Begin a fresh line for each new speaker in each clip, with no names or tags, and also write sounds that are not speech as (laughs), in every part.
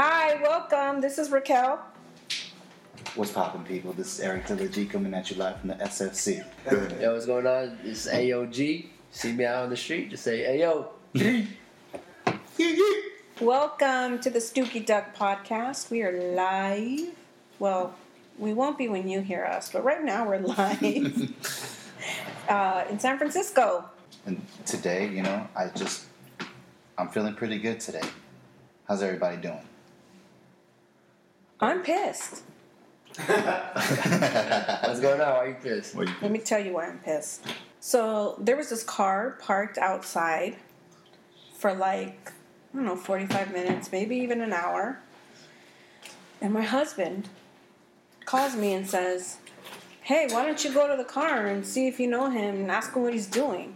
Hi, welcome. This is Raquel.
What's poppin', people? This is Eric Dilla G coming at you live from the SFC.
Yo, what's going on? It's AOG. See me out on the street, just say, hey, yo.
Welcome to the Stooky Duck podcast. We are live. Well, we won't be when you hear us, but right now we're live (laughs) uh, in San Francisco.
And today, you know, I just, I'm feeling pretty good today. How's everybody doing?
I'm pissed. (laughs)
What's going on? Why are you pissed?
Let me tell you why I'm pissed. So there was this car parked outside for like, I don't know, 45 minutes, maybe even an hour. And my husband calls me and says, Hey, why don't you go to the car and see if you know him and ask him what he's doing?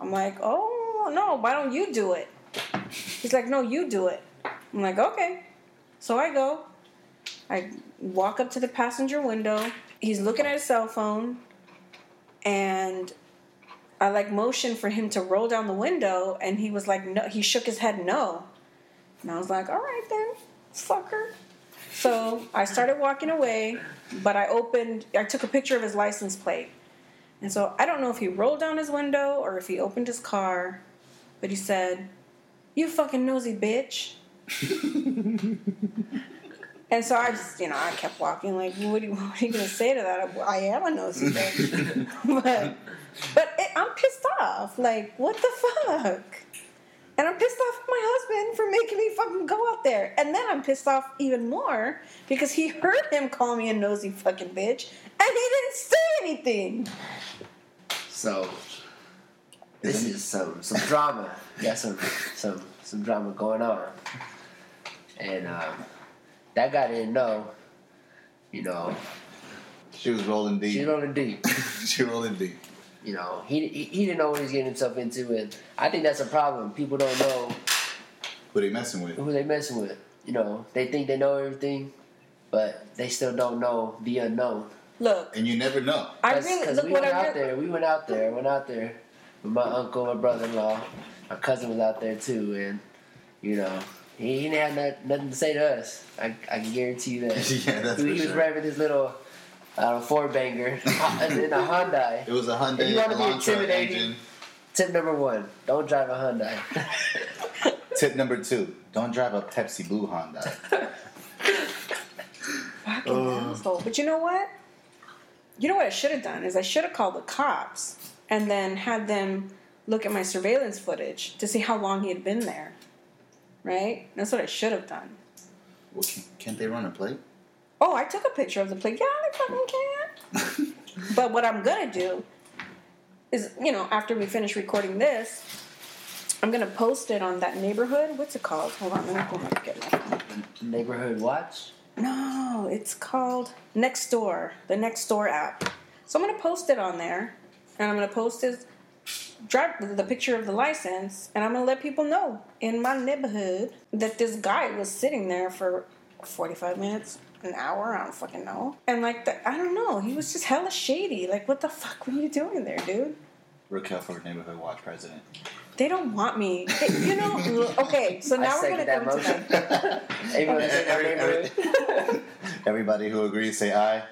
I'm like, Oh, no, why don't you do it? He's like, No, you do it. I'm like, Okay. So I go. I walk up to the passenger window. He's looking at his cell phone, and I like motion for him to roll down the window, and he was like, no. He shook his head no, and I was like, all right then, fucker. So I started walking away, but I opened. I took a picture of his license plate, and so I don't know if he rolled down his window or if he opened his car, but he said, "You fucking nosy bitch." (laughs) And so I just, you know, I kept walking. Like, what are you, (laughs) what are you gonna say to that? I, I am a nosy bitch, (laughs) but but it, I'm pissed off. Like, what the fuck? And I'm pissed off at my husband for making me fucking go out there. And then I'm pissed off even more because he heard him call me a nosy fucking bitch, and he didn't say anything.
So, this is some some drama. Got some some some drama going on, and um, that guy didn't know. You know,
She was rolling deep.
she's rolling deep. (laughs)
she was rolling deep.
You know, he, he he didn't know what he's getting himself into, and I think that's a problem. People don't know
Who they messing with?
who they messing with. You know, they think they know everything, but they still don't know the unknown.
Look,
And you never know.
I
Cause,
really
'cause
look
we
what
went
I
out
really.
there. We went out there. Went out there with my uncle, my brother-in-law, my cousin was out there too, and you know he, he didn't have nothing, nothing to say to us. I, I can guarantee you that. (laughs)
Yeah, that's
he,
for
he was
sure.
revving his little uh, four banger (laughs) in a Hyundai.
It was a Hyundai
If you wanna be
Elantra
intimidating-
engine.
Tip number one: Don't drive a Hyundai. (laughs)
Tip number two: Don't drive a Pepsi Blue Hyundai.
Fucking
Oh.
asshole. But you know what? You know what I should have done is I should have called the cops and then had them look at my surveillance footage to see how long he had been there. Right? That's what I should have done.
Well, can, can't they run a plate?
Oh, I took a picture of the plate. Yeah, they fucking can. (laughs) but what I'm gonna do is, you know, after we finish recording this, I'm gonna post it on that neighborhood. What's it called? Hold on, let me up get my phone.
Neighborhood watch.
No, it's called Nextdoor. the Nextdoor app. So I'm gonna post it on there, and I'm gonna post his drive the picture of the license, and I'm gonna let people know in my neighborhood that this guy was sitting there for 45 minutes, an hour, I don't fucking know. And like, the, I don't know, he was just hella shady. Like, what the fuck were you doing there, dude?
Raquel for Neighborhood Watch President.
They don't want me. They- you know, (laughs) okay, so now
I
we're gonna
second
go
that
into that.
Everyone say
Every- Everybody who agrees, say aye.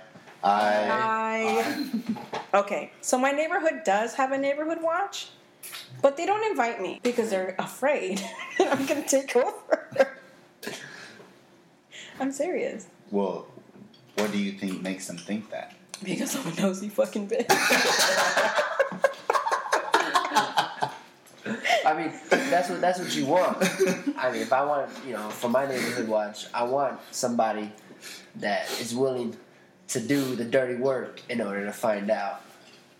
Aye.
I okay. So my neighborhood does have a neighborhood watch, but they don't invite me because they're afraid that (laughs) I'm gonna take over. (laughs) I'm serious
Well, what do you think makes them think that?
because I'm a nosy fucking bitch. (laughs)
I mean, that's what that's what you want. I mean, if I want, you know, for my neighborhood watch, I want somebody that is willing to do the dirty work in order to find out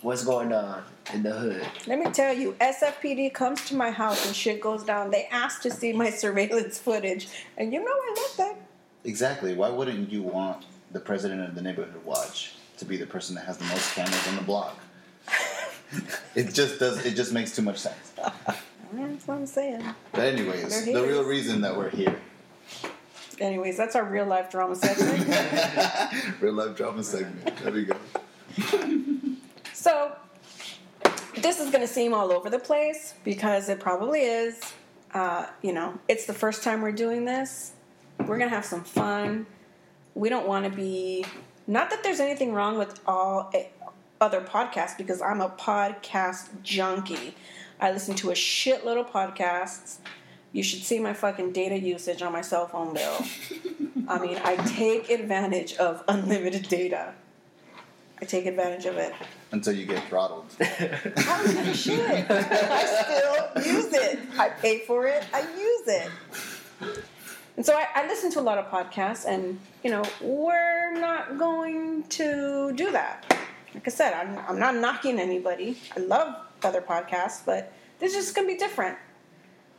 what's going on in the hood.
Let me tell you, SFPD comes to my house and shit goes down. They ask to see my (laughs) surveillance footage, and you know I love that.
Exactly. Why wouldn't you want the president of the Neighborhood Watch to be the person that has the most cameras on the block? (laughs) it just does. It just makes too much sense. (laughs)
That's what I'm saying.
But anyways, the real reason that we're here,
Anyways, that's our real life drama segment. (laughs)
real life drama segment. There we go. (laughs)
So, this is going to seem all over the place because it probably is. Uh, you know, it's the first time we're doing this. We're gonna have some fun. We don't want to be. Not that there's anything wrong with all eh, other podcasts because I'm a podcast junkie. I listen to a shitload of podcasts. You should see my fucking data usage on my cell phone bill. I mean, I take advantage of unlimited data. I take advantage of it.
Until you get throttled. (laughs)
I don't give a shit. I still use it. I pay for it. I use it. And so I, I listen to a lot of podcasts, and you know, we're not going to do that. Like I said, I'm, I'm not knocking anybody. I love other podcasts, but this is just gonna be different.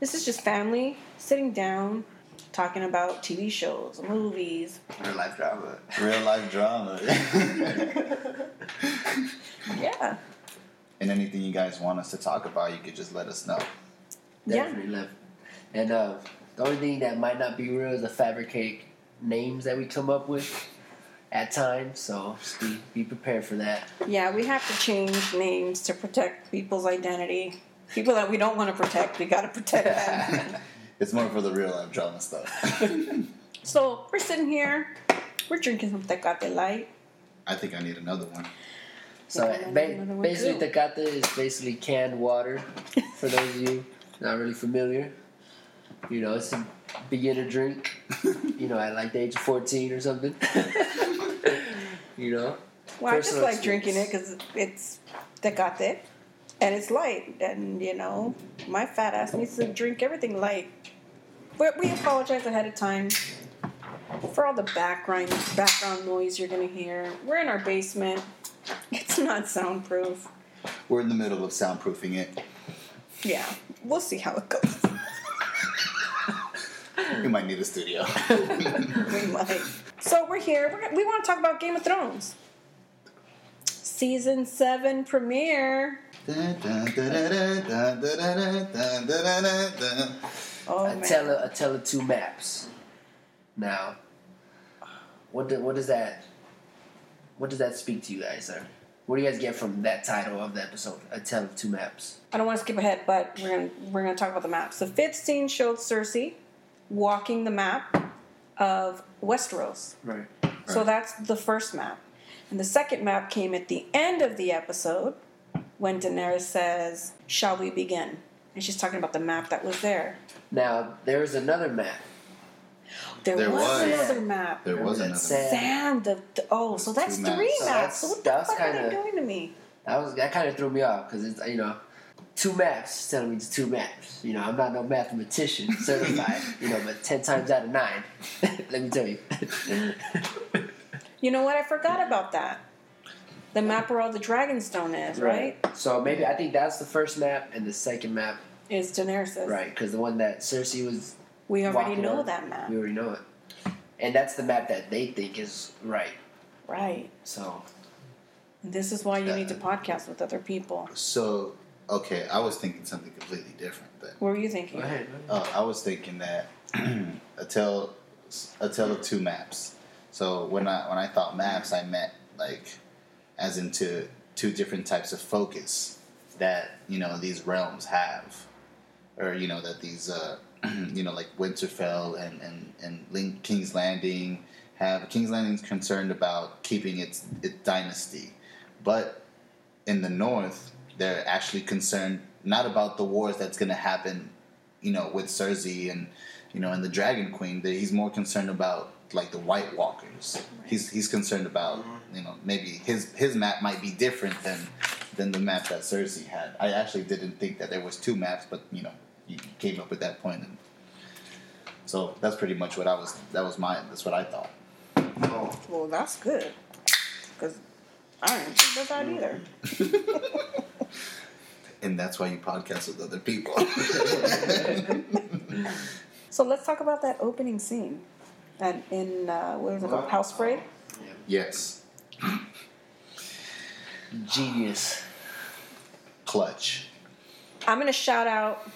This is just family sitting down, talking about TV shows, movies.
Real life drama. (laughs)
Real life drama. (laughs)
Yeah,
and anything you guys want us to talk about, you could just let us know.
yeah.
Left. And uh, the only thing that might not be real is the fabricate names that we come up with at times. So just be, be prepared for that.
Yeah, we have to change names to protect people's identity. People that we don't want to protect, we got to protect them. (laughs)
It's more for the real life drama stuff. (laughs)
so we're sitting here, we're drinking some Tecate Light.
I think I need another one.
So ba-
another one
basically,
too.
tecate is basically canned water. For those of you not really familiar, you know, it's a beginner drink. (laughs) You know, at like the age of fourteen or something. you know,
Well, I just
Personal
like drinking it because it's Tecate and it's light. And, you know, my fat ass needs to drink everything light. But we apologize ahead of time for all the background background noise you're going to hear. We're in our basement. (laughs) It's not soundproof.
We're in the middle of soundproofing it.
Yeah, we'll see how it goes. (laughs)
We might need a studio. (laughs)
we might. So we're here. We're, we want to talk about Game of Thrones. Season 7 premiere. Oh,
I
tell
her. I tell her two maps. Now, what do, what does that? What does that speak to you guys, sir? What do you guys get from that title of the episode? A Tell of two maps.
I don't want to skip ahead, but we're gonna we're gonna talk about the maps. The fifth scene showed Cersei walking the map of Westeros.
Right.
right.
So that's the first map, and the second map came at the end of the episode when Daenerys says, "Shall we begin?" And she's talking about the map that was there.
Now there's another map.
There,
There
was,
was.
another map.
There was
Remember that
another.
sad-
Sand of the, oh, so that's three
maps.
So
maps.
that's-
So what the fuck are
kinda-
they doing to me?
That was that kind of threw me off because it's you know two maps telling me it's two maps. You know I'm not no mathematician (laughs) certified. you know, but ten times out of nine, (laughs) let me tell you. (laughs)
You know what? I forgot about that. The map where all the Dragonstone is, right?
So maybe I think that's the first map and the second map,
Is Daenerys.
right? Because the one that Cersei was
We already know
on,
that map.
We already know it, and that's the map that they think is right.
Right.
So
This is why you need to podcast with other people.
So, okay, I was thinking something completely different then.
What were you thinking?
go ahead.
Uh, I was thinking that (clears throat) a tale, a tale of two maps. So when I when I thought maps, I meant like as into two different types of focus that you know these realms have, or you know that these uh, (clears throat) you know like Winterfell and and and Link, King's Landing have. King's Landing's concerned about keeping its its dynasty, but in the north they're actually concerned not about the wars that's going to happen you know, with Cersei and you know, and the Dragon Queen, that he's more concerned about like the White Walkers. He's he's concerned about uh-huh. you know maybe his his map might be different than than the map that Cersei had. I actually didn't think that there was two maps, but you know, you came up with that point, and so that's pretty much what I was. That was my. That's what I thought.
Oh,
Well, that's good. Because I didn't think about that mm-hmm. either. (laughs)
And that's why you podcast with other people. (laughs) (laughs)
So let's talk about that opening scene. And in, uh, what was it called? House Frey?
yes,
genius.
clutch.
I'm going to shout out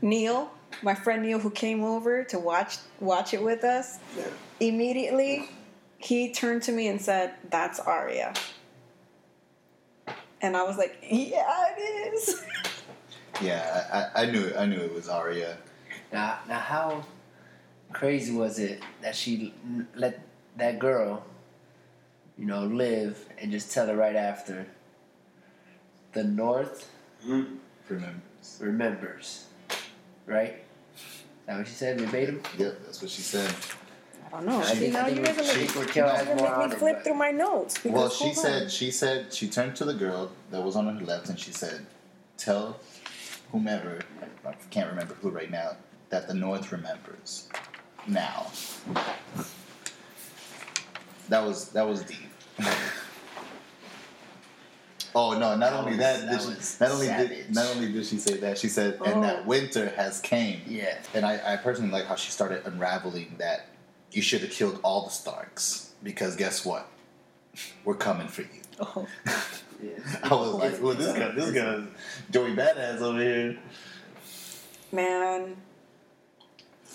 Neil, my friend Neil, who came over to watch watch it with us. Yeah. Immediately, he turned to me and said, That's Arya. And I was like, Yeah, it is.
Yeah, I, I I knew I knew it was Arya.
Now, now how crazy was it that she let that girl, you know, live and just tell her right after. The North mm-hmm.
Remember?
remembers, right? That what she said verbatim.
Yep, that's what she said.
I don't know.
I
See,
think-
now
I
you
think
guys are
she-
making,
Raquel
you
has
guys are
more
making
on
me flip
but-
through my notes. Because,
Well, she said
on.
she said she turned to the girl that was on her left and she said, "Tell whomever I can't remember who right now that the North remembers now." That was that was deep. (laughs) oh no! Not
That
only
was-
that,
that
did she, not only did not only did she say that, she said, "And
Oh.
that winter has came."
Yeah.
And I, I personally like how she started unraveling that you should have killed all the Starks because guess what? We're coming for you.
Oh, (laughs)
Yeah.
I was like, well, this guy, this guy, Joey Badass over here.
man,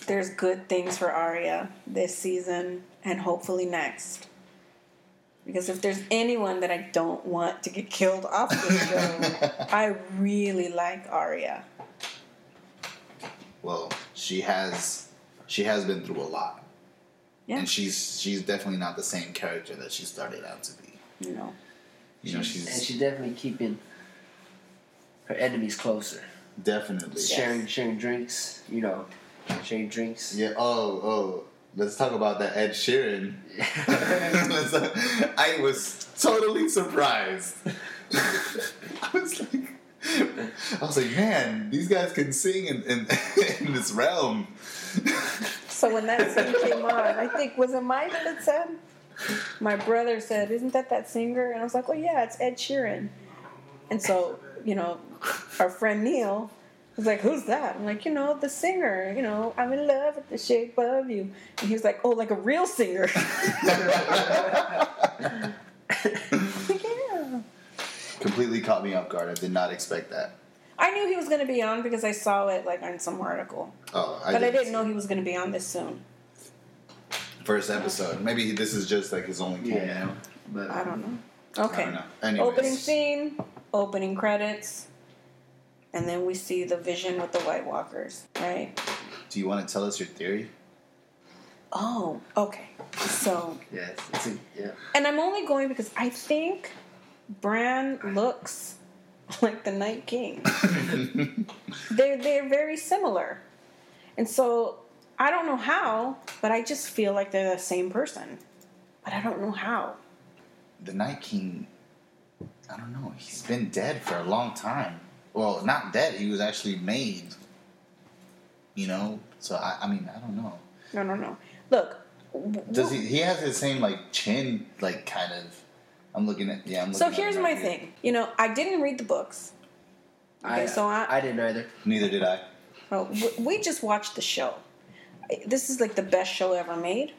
there's good things for Arya this season and hopefully next. Because if there's anyone that I don't want to get killed off the (laughs) show, I really like Arya.
Well, she has, she has been through a lot,
Yeah.
and she's she's definitely not the same character that she started out to be.
You know.
You know,
and
she's
she's definitely keeping her enemies closer.
definitely.
Sharing, sharing drinks. You know, sharing drinks.
Yeah. Oh, oh. Let's talk about that Ed Sheeran. (laughs) I was totally surprised. (laughs) I was like, I was like, man, these guys can sing in, in, (laughs) in this realm.
So when that scene came on, I think was it Mike that said? My brother said, "Isn't that that singer?" And I was like, "Well, yeah, it's Ed Sheeran." And so you know, our friend Neil was like, "Who's that?" I'm like, "You know, the singer. You know, I'm in love with the shape of you." And he was like, "Oh, like a real singer." (laughs) Like, yeah.
Completely caught me off guard. I did not expect that.
I knew he was going to be on because I saw it like on some article,
Oh,
but I didn't know he was going to be on this soon.
First episode. Maybe this is just like his only cameo.
Yeah. But
I don't know. Okay.
I don't know. Anyways.
Opening scene, opening credits, and then we see the vision with the White Walkers, right?
Do you want to tell us your theory?
Oh, okay. So,
Yes. It's a, yeah.
and I'm only going because I think Bran looks (laughs) like the Night King. (laughs) they're they're very similar, and so I don't know how, but I just feel like they're the same person, but I don't know how.
the Night King, I don't know. He's been dead for a long time. Well, not dead. He was actually made. You know. So I, I mean, I don't know.
No, no, no. Look.
Does he? He has the same like chin, like kind of. I'm looking at. Yeah. I'm
So
looking at
here's
him
my
here.
thing. You know, I didn't read the books. Okay,
I,
so I,
I didn't either.
Neither did I.
well, we just watched the show. This is like the best show ever made.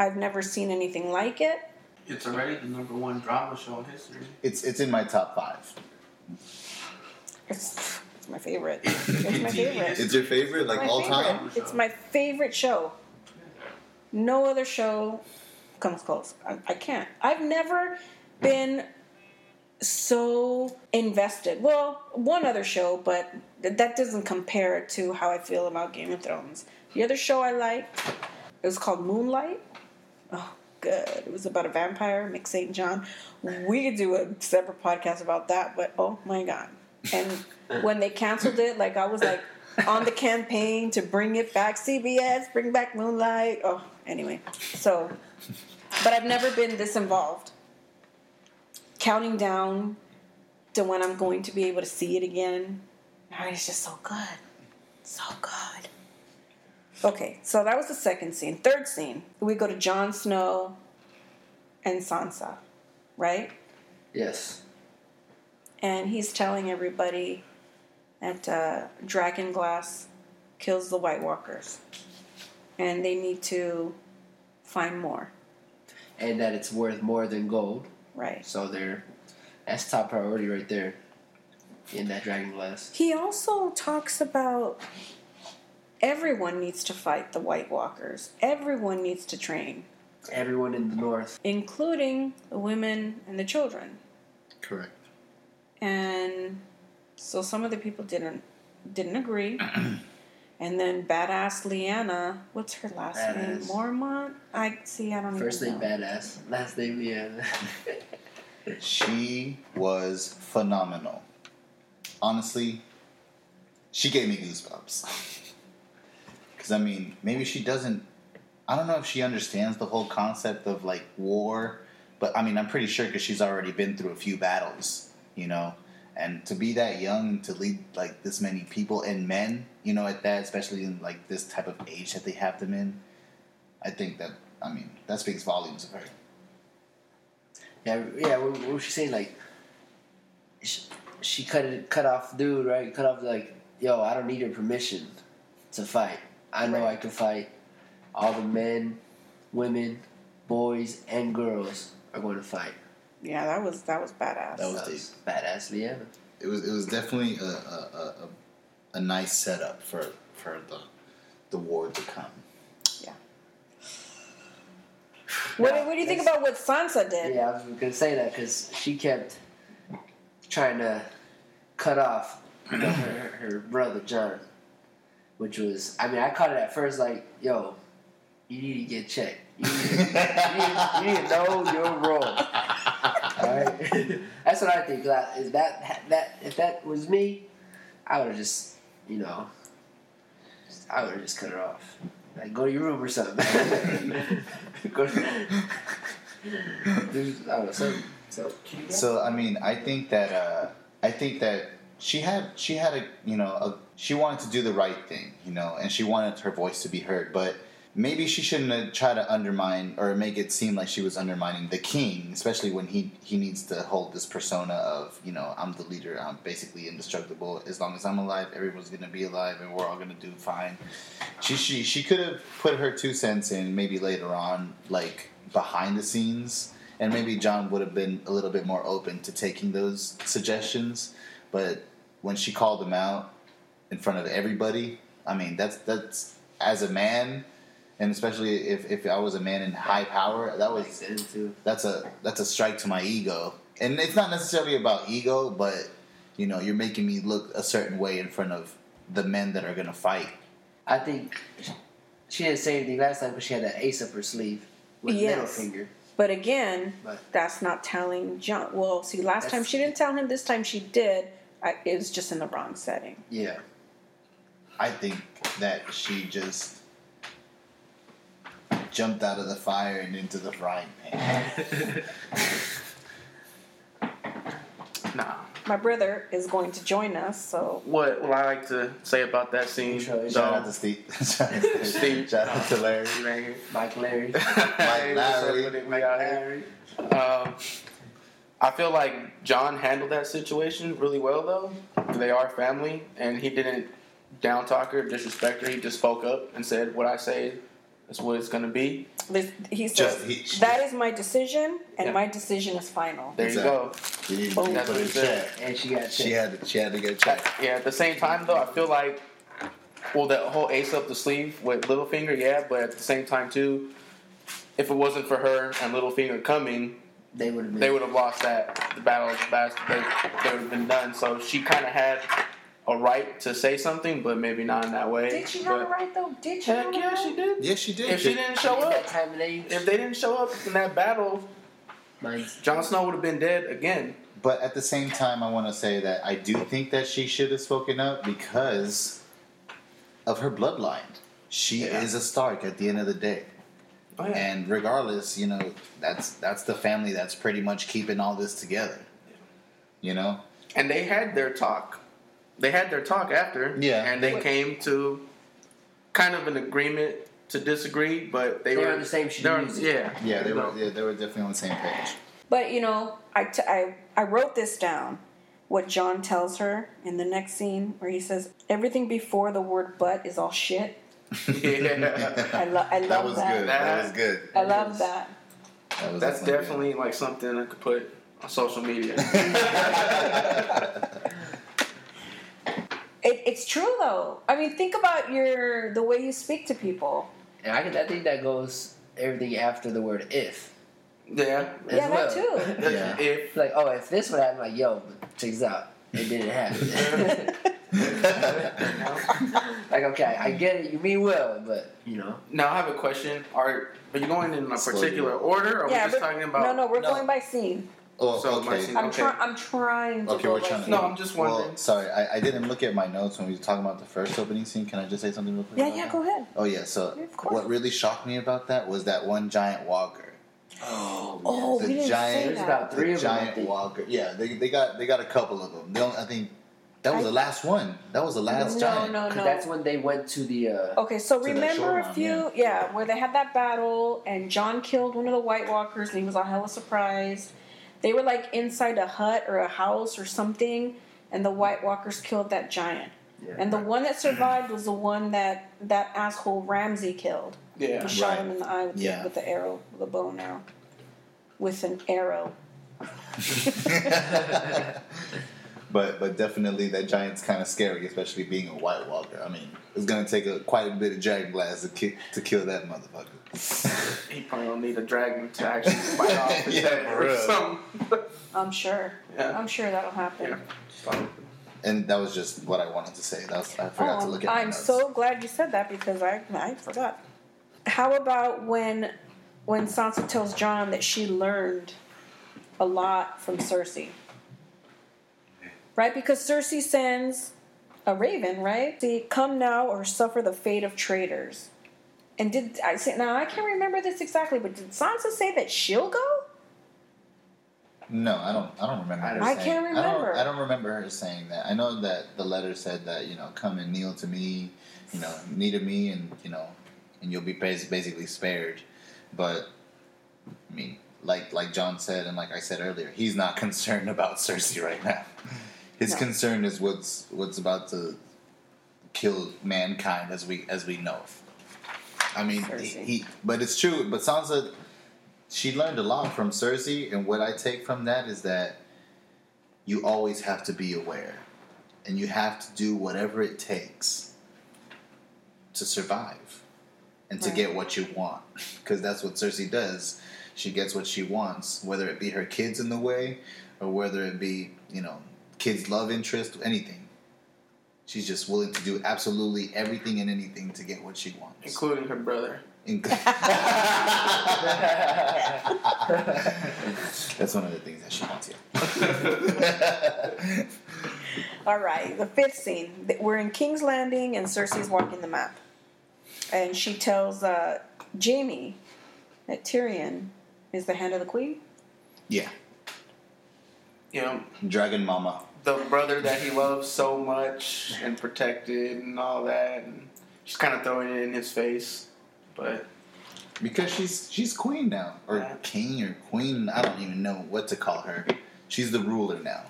I've never seen anything like it.
It's already the number one drama show in history.
It's it's in my top five.
It's, it's my favorite. (laughs) It's my favorite.
It's your favorite, like
my
all
favorite.
time.
It's my favorite show. No other show comes close. I, I can't. I've never been so invested. Well, one other show, but th- that doesn't compare to how I feel about Game of Thrones. The other show I liked, it was called Moonlight. Oh, good. It was about a vampire, Mick St. John. We could do a separate podcast about that, but oh my god. And when they canceled it, like I was like on the campaign to bring it back. CBS, bring back Moonlight. Oh, anyway. So, but I've never been this involved. Counting down to when I'm going to be able to see it again. God, it's just so good. So good. Okay, so that was the second scene. Third scene, we go to Jon Snow and Sansa, right?
Yes.
And he's telling everybody that uh, Dragonglass kills the White Walkers, and they need to find more.
And that it's worth more than gold.
Right.
So they're that's top priority right there. In that dragon glass.
He also talks about everyone needs to fight the White Walkers. Everyone needs to train,
Everyone in the north.
including the women and the children.
Correct.
And so some of the people didn't didn't agree (clears throat) And then badass Lyanna, what's her last name?
Badass.
Mormont? I see. I don't
First
even
name
know.
badass, last name Lyanna. (laughs)
She was phenomenal. Honestly, she gave me goosebumps. (laughs) Because, I mean, maybe she doesn't. I don't know if she understands the whole concept of, like, war. But, I mean, I'm pretty sure because she's already been through a few battles, you know? And to be that young, to lead, like, this many people and men, you know, at that, especially in, like, this type of age that they have them in, I think that, I mean, that speaks volumes of her.
Yeah, yeah. What, what was she saying? Like, she, she cut it, cut off dude, right? Cut off like, yo, I don't need your permission to fight. I know I can fight. All the men, women, boys, and girls are going to fight.
Yeah, that was that was badass.
That was
That's badass, Lyanna.
it was it was definitely a a, a, a, a nice setup for for the the war to come. (sighs)
what,
Yeah,
what do you think about what Sansa did?
Yeah, I was gonna say that because she kept trying to cut off you (clears throat) know, her, her brother Jon, which was I mean I caught it at first like yo, you need to get checked. You need, you need, you need to know your role. Alright, (laughs) that's what I think. That is that that if that was me, I would have just you know, I would have just cut her off. Like go to your room or something. (laughs) go to, Dude, I don't know. So, so
So I mean, I think that uh, I think that she had she had a you know a, she wanted to do the right thing, you know, and she wanted her voice to be heard, but. Maybe she shouldn't tried to undermine or make it seem like she was undermining the king, especially when he, he needs to hold this persona of, you know, I'm the leader, I'm basically indestructible. As long as I'm alive, everyone's gonna be alive and we're all gonna do fine. She she she could have put her two cents in maybe later on, like behind the scenes, and maybe Jon would have been a little bit more open to taking those suggestions. But when she called him out in front of everybody, I mean that's that's as a man, and especially if, if I was a man in high power, that was
makes sense too.
that's a that's a strike to my ego. And it's not necessarily about ego, but you know, you're making me look a certain way in front of the men that are gonna fight.
I think she didn't say anything last time because she had that ace up her sleeve with
Yes.
middle finger.
But again,
But-
that's not telling Jon. Well, see, last time she didn't tell him. This time she did. I, it was just in the wrong setting.
Yeah.
I think that she just jumped out of the fire and into the frying pan.
Nah.
My brother is going to join us, so
What what I like to say about that scene?
Intro, intro.
Shout out to Steve. Shout out to, (laughs)
Steve.
Shout out to Larry.
Right here.
Mike Larry.
Hey, what's up
Larry.
We out here. Um, I feel like Jon handled that situation really well, though. They are family, and he didn't down talk her, disrespect her. He just spoke up and said, "What I say is what it's going to be."
this, he said,
Just he,
"That is my decision, and
Yeah.
my decision is final."
There
Exactly.
you go.
he didn't
Boom.
put in check.
And she got
She
checked.
had she had to get checked.
Yeah. At the same time, though, I feel like, well, that whole ace up the sleeve with Littlefinger, yeah. But at the same time, too, if it wasn't for her and Littlefinger coming,
They would have
they would have lost that the battle. The battle they, they would have been done. So she kind of had a right to say something, but maybe not in that way.
Did she have
but,
it right though? Did she?
Heck yeah, she did.
Yes, she did.
If she didn't show up,
time and age.
if they didn't show up in that battle,
Mine's
Jon Snow would have been dead again.
But at the same time, I want to say that I do think that she should have spoken up because of her bloodline. She
Yeah.
is a Stark at the end of the day,
Oh, yeah.
and regardless, you know that's that's the family that's pretty much keeping all this together. You know,
And they had their talk. They had their talk after.
Yeah.
And they
Wait.
came to kind of an agreement to disagree, but they,
They were
were
on the same sheet
they were-
of music.
Yeah.
yeah, they were yeah, they were definitely on the same page.
But you know, I, t- I I wrote this down. What Jon tells her in the next scene, where he says everything before the word "but" is all shit.
yeah. (laughs)
I, lo- I love
that was
that.
good. That was good.
I love that.
That was
That's
good.
definitely like something I could put on social media. (laughs) (laughs)
It, it's true though. I mean, think about your the way you speak to people.
And I, can, I think that goes everything after the word if.
yeah.
As
yeah,
well.
that too.
Yeah.
If
Like, oh, if this would happen, like, yo, but check this out. It didn't happen. (laughs) (laughs) like, okay, I get it. You mean well, but you know.
Now I have a question. Are are you going in a particular order, or
Yeah,
are we just talking about?
no, no, we're
No.
going by scene.
Oh,
So, my
okay.
scene-
I'm
Okay.
trying. I'm trying to
Okay, we're trying to-
No, I'm just wondering.
Well, sorry, I, I didn't look at my notes when we were talking about the first opening scene. Can I just say something real quick?
yeah, yeah.
that?
Go ahead.
Oh yeah, so
Yeah,
what really shocked me about that was that one giant walker.
Oh,
Oh,
The
we didn't
giant-
say
There's
that.
about three
the
of them.
Giant
think.
walker. Yeah, they, they got they got a couple of them. They only, I think that was
I-
the last one. That was the last time.
no,
giant.
no,
'Cause
no.
That's when they went to the. Uh,
Okay, so remember a
showdown,
few, yeah. where they had that battle and Jon killed one of the White Walkers and he was all hella surprised. They were like inside a hut or a house or something, and the White Walkers killed that giant.
yeah.
And the one that survived was the one that that asshole Ramsay killed.
yeah.
He shot
Right.
him in the eye with,
Yeah.
the, with the arrow, with a bow arrow. With an arrow. (laughs) (laughs)
but but definitely that giant's kind of scary, especially being a White Walker. I mean, it's gonna take a quite a bit of dragon glass to ki- to kill that motherfucker. (laughs)
He probably don't need a dragon to (laughs) actually bite off his
Yeah,
head
for
or something.
I'm sure.
Yeah.
I'm sure that'll happen.
Yeah.
And that was just what I wanted to say. That was, I forgot to
Oh,
look at. my
I'm
notes.
so glad you said that because I I forgot. How about when when Sansa tells Jon that she learned a lot from Cersei? Right? Because Cersei sends a raven, right? See, come now or suffer the fate of traitors. And did I say now I can't remember this exactly, but did Sansa say that she'll go?
No, I don't. I don't remember.
I
her
don't-
I
saying,
can't
I
remember.
don't, I don't remember her saying that. I know that the letter said that you know, come and kneel to me, you know, knee to me, and you know, and you'll be basically spared. But I mean, like like Jon said, and like I said earlier, he's not (laughs) concerned about Cersei right now. His
No.
concern is what's what's about to kill mankind as we as we know. I mean, he, he, but it's true. But Sansa, she learned a lot from Cersei, and what I take from that is that you always have to be aware, and you have to do whatever it takes to survive and to
Right.
get what you want, because that's what Cersei does. She gets what she wants, whether it be her kids in the way, or whether it be you know kids' love interest, anything. She's just willing to do absolutely everything and anything to get what she wants.
Including her brother. (laughs) (laughs)
That's one of the things that she wants, yeah. (laughs)
All right, the fifth scene. We're in King's Landing, and Cersei's walking the map, and she tells uh, Jaime that Tyrion is the hand of the queen.
yeah.
You know,
Dragon Mama.
The brother that he loves so much and protected and all that. And she's kind of throwing it in his face. But
Because she's she's queen now. Or
Yeah.
king or queen. I don't even know what to call her. She's the ruler now.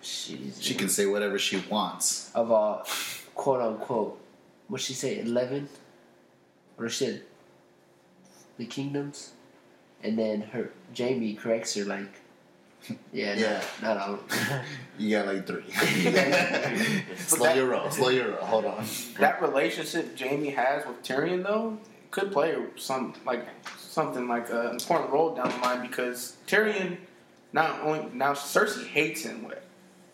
She's
She can say whatever she wants.
of all quote unquote. What she say? Eleven, or she said the kingdoms, and then her Jaime corrects her like, (laughs) yeah,
Yeah.
not, not all. (laughs)
You got like three. (laughs) slow your roll. Slow your roll. Hold on.
that relationship Jaime has with Tyrion, though, could play some like something like an important role down the line because Tyrion not only now Cersei hates him with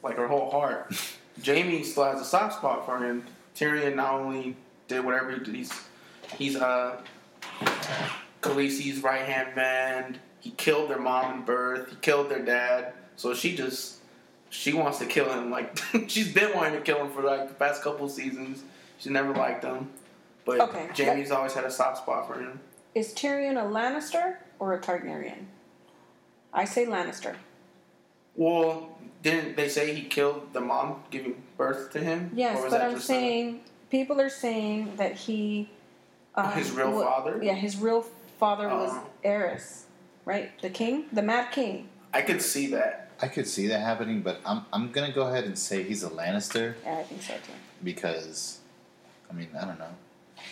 like her whole heart. Jaime still has a soft spot for him. Tyrion not only did whatever he did, he's he's uh Khaleesi's right hand man. He killed their mom in birth. He killed their dad. So she just she wants to kill him. Like (laughs) she's been wanting to kill him for like the past couple seasons. She never liked him, but
Okay.
Jaime's always had a soft spot for him.
Is Tyrion a Lannister or a Targaryen? I say Lannister.
Well, didn't they say he killed the mom giving birth to him?
Yes,
Or was
but I'm
just a-
saying people are saying that he. Um,
His real
wa-
father?
Yeah, his real father was
Oh.
Aerys, right? The king, the Mad King.
I could see that.
I could see that happening, but I'm I'm gonna go ahead and say he's a Lannister
Yeah, I think so too.
because, I mean, I don't know.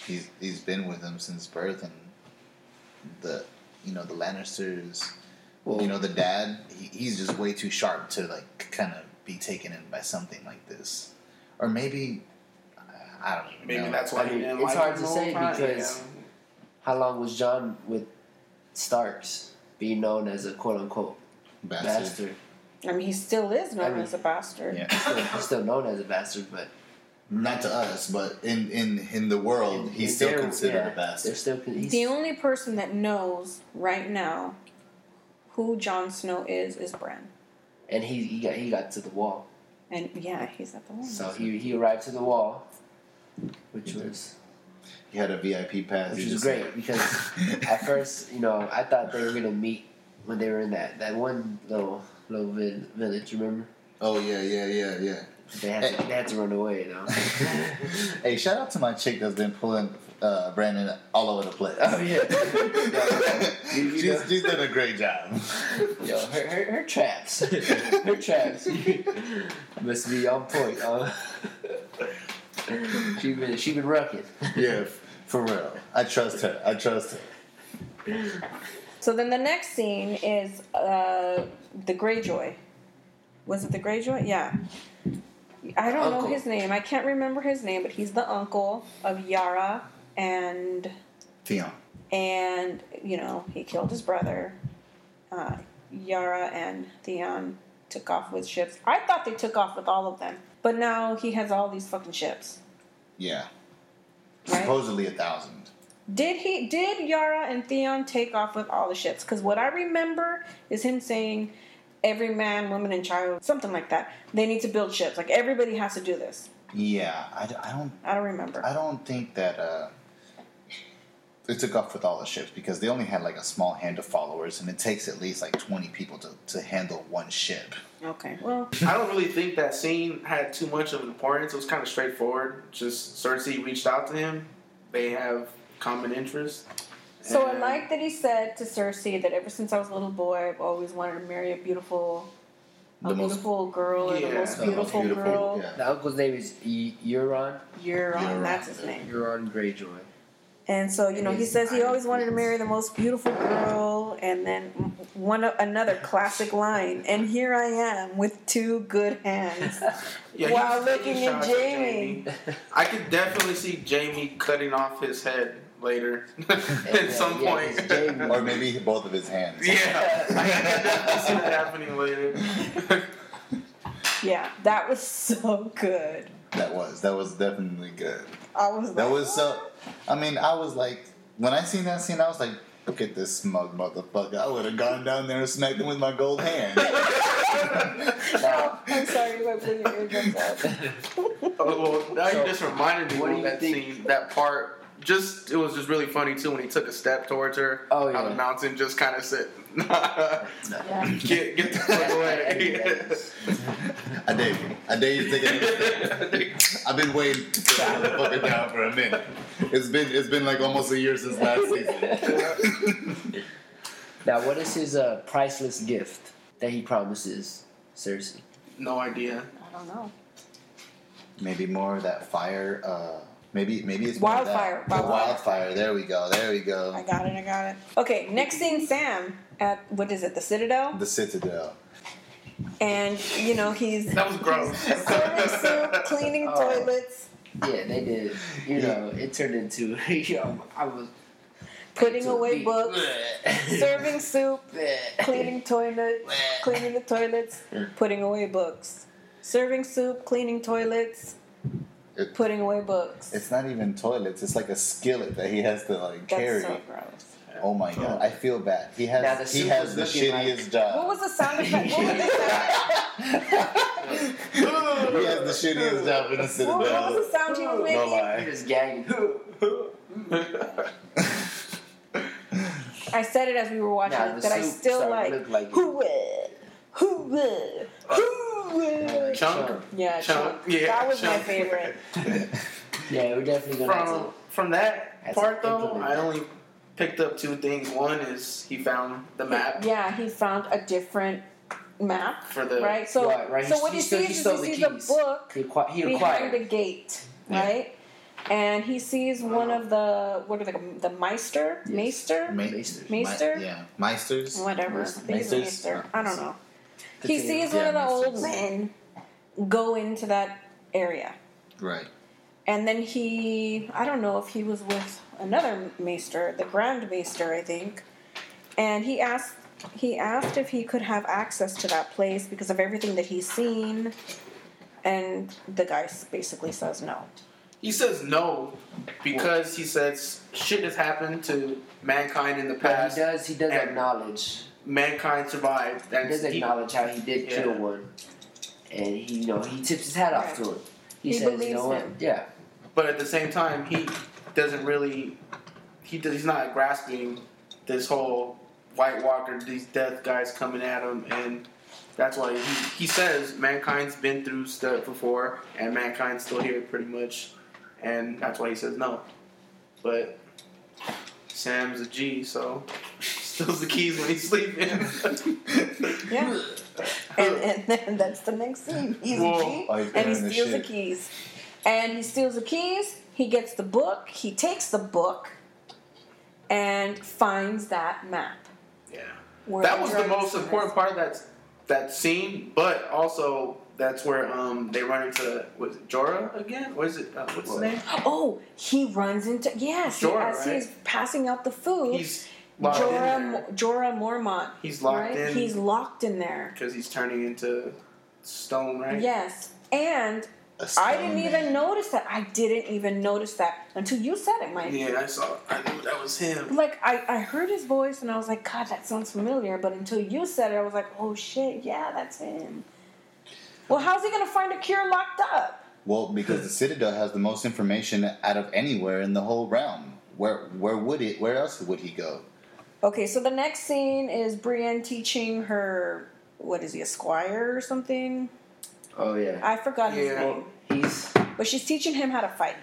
He's he's been with him since birth, and the you know the Lannisters.
Well,
you know the dad. He, he's just way too sharp to like kind of be taken in by something like this, or maybe I don't even
Maybe
know.
that's why
I
he
mean,
didn't
it's hard to say
whole time.
because- how long was Jon with Starks being known as a quote unquote
Bastard.
master?
I mean, he still is known
I mean-
as a bastard.
Yeah.
Still, he's still known as a bastard, but
Not to us, but in in in the world, he's still
they're-
considered
yeah,
a bastard.
Still
The only person that knows right now who Jon Snow is is Bran.
and he he got he got to the wall.
And yeah, he's at the wall.
So he he arrived to the wall, which
He did.
was
He had a VIP pass.
which was great because (laughs) at first you know I thought they were gonna meet when they were in that that one little little vi- village. Remember?
Oh yeah, yeah, yeah, yeah.
They had to, they had to run away though. (laughs)
Hey, shout out to my chick that's been pulling uh, Brandon all over the place.
Oh, yeah. (laughs) You- you
she's,
know-
she's done a great job.
Yo, her, her, her traps, her traps must be on point. Uh, (laughs) she been she been rocking.
Yeah, (laughs) for real. I trust her. I trust her.
So then the next scene is uh, the Greyjoy. Was it the Greyjoy? Yeah. I don't
Uncle.
know his name. I can't remember his name, but he's the uncle of Yara and
Theon.
and you know he killed his brother. Uh, Yara and Theon took off with ships. I thought they took off with all of them, but now he has all these fucking ships.
Yeah.
Right?
Supposedly a thousand.
Did he? Did Yara and Theon take off with all the ships? Because what I remember is him saying, "Every man, woman, and child, something like that. They need to build ships. Like everybody has to do this."
Yeah, I don't
I don't remember.
I don't think that uh, they took off with all the ships because they only had like a small hand of followers, and it takes at least like twenty people to, to handle one ship.
Okay. Well,
I don't really think that scene had too much of an importance. It was kind of straightforward. Just Cersei reached out to him. They have common interests.
so I like that he said to Cersei that ever since I was a little boy, I've always wanted to marry a beautiful, a
The most-
beautiful girl or the
Yeah.
most
The most
beautiful,
beautiful,
girl.
yeah.
The uncle's name is E- Euron.
Euron,
Euron.
that's his name.
Euron Greyjoy.
And so, you know, he says he always wanted to marry the most beautiful girl, and then one another classic line. And here I am with two good hands, (laughs)
Yeah,
while
he- he
looking at Jaime. (laughs)
I could definitely see Jaime cutting off his head later (laughs) at
Yeah,
some
yeah,
point.
it's
Or maybe both of his hands.
yeah, I can definitely see that happening later.
Yeah, that was so good.
That was that was definitely good.
I was
That
like,
was so. I mean, I was like, when I seen that scene, I was like, look at this smug motherfucker. I would have gone down there and smacked him with my gold hand. (laughs)
Oh, I'm sorry, you might pull your eardrums (laughs) out.
Oh, well, now
So,
you just reminded me
what
of
you
that scene, that part. Just it was just really funny too when he took a step towards her.
Oh,
How the mountain just kind of said, (laughs)
Yeah.
"Get get the fuck away." (laughs)
I dare you. I dare you to take it. (laughs) I've been waiting to put that motherfucker down for a minute. It's been it's been like almost a year since last season.
Now, what is his uh, priceless gift that he promises Cersei?
no idea.
I don't know.
maybe more of that fire. Uh, maybe maybe it's
Wildfire,
That. The
wildfire.
wildfire. There we go. There we go.
I got it, I got it. Okay, next scene Sam at, what is it, the Citadel?
The Citadel.
And, you know, he's
That was gross.
serving soup, cleaning (laughs)
Oh.
toilets,
Yeah, they did. You know, it turned into. (laughs) You know, I was
putting away
be-
books, (laughs) serving soup, cleaning toilets, cleaning the toilets, putting away books. Serving soup, cleaning toilets,
It-
putting away books.
It's not even toilets. It's like a skillet that he has to like
That's
carry.
so gross.
Oh my god, I feel bad. He has
the
he has the shittiest
like-
job.
What was the sound effect? What was the sound? (laughs) (laughs)
he has the shittiest job in the
What,
Citadel.
what was the sound he was
No
making?
lie.
You're just gagging. (laughs)
I said it as we were watching
Nah,
it that I still like.
to look like-
Who would? Who would? Who would?
Chunk.
Yeah,
Chunk,
Chunk.
yeah,
that was my favorite. (laughs)
Yeah, we're definitely gonna have
From
to.
from that part though, I only picked up two things. One is he found the map
Yeah, he found a different map,
for the
right? So,
Right, right.
so
He-
what
he
he,
stole- he
sees
stole
is he sees a book
He, acqui- he
behind
acquired.
a gate,
Yeah.
right? And he sees one of the what are they? The Meister,
Yes.
Maester,
Ma-
Maesters.
Maester?
Mi- yeah, Meisters.
whatever. I think it's I don't know. He
Continue.
sees
Yeah,
one of the old
Maesters.
men go into that area.
Right.
And then he, I don't know if he was with another maester, the Grand Maester, I think. And he asked he asked if he could have access to that place because of everything that he's seen, and the guy basically says no.
He says no because he says shit has happened to mankind in the
But
past.
he does. He does
and
acknowledge.
Mankind survived.
He does
he-
acknowledge how he did kill one, and he, you know, he tips his hat off to him. He,
He
says,
believes
you know what?
him.
Yeah.
but at the same time, he doesn't really. He does, he's not grasping this whole White Walker, these death guys coming at him, and that's why he, he says mankind's been through stuff before, and mankind's still here pretty much, and that's why he says no. But Sam's a G, so (laughs) steals the keys when he's sleeping. (laughs)
Yeah. and, and then that's the next scene. He's
Whoa.
a G,
Oh,
and he
carrying the
steals the keys. And he steals the keys. He gets the book. He takes the book, and finds that map.
yeah. that was the most important part of that that scene, but also that's where um they run into was it Jorah again? What is it? Uh, what's his name?
Oh, he runs into yes. he-
Jorah,
as
right?
he's passing out the food,
He's locked in
Jorah,
there
Jorah Mormont.
He's locked
right?
in.
He's locked in there.
because he's turning into stone, right?
Yes, and I didn't
man.
even notice that. I didn't even notice that until you said it, Mike.
Yeah, I saw. I knew that was him.
Like I, I heard his voice and I was like, God, that sounds familiar. But until you said it, I was like, Oh shit, yeah, that's him. Well, how's he gonna find a cure locked up?
Well, because the Citadel has the most information out of anywhere in the whole realm. Where where would it? Where else would he go?
Okay, so the next scene is Brienne teaching her what is he, a squire or something?
Oh yeah.
I forgot his
Yeah.
name.
He's
But she's teaching him how to fight.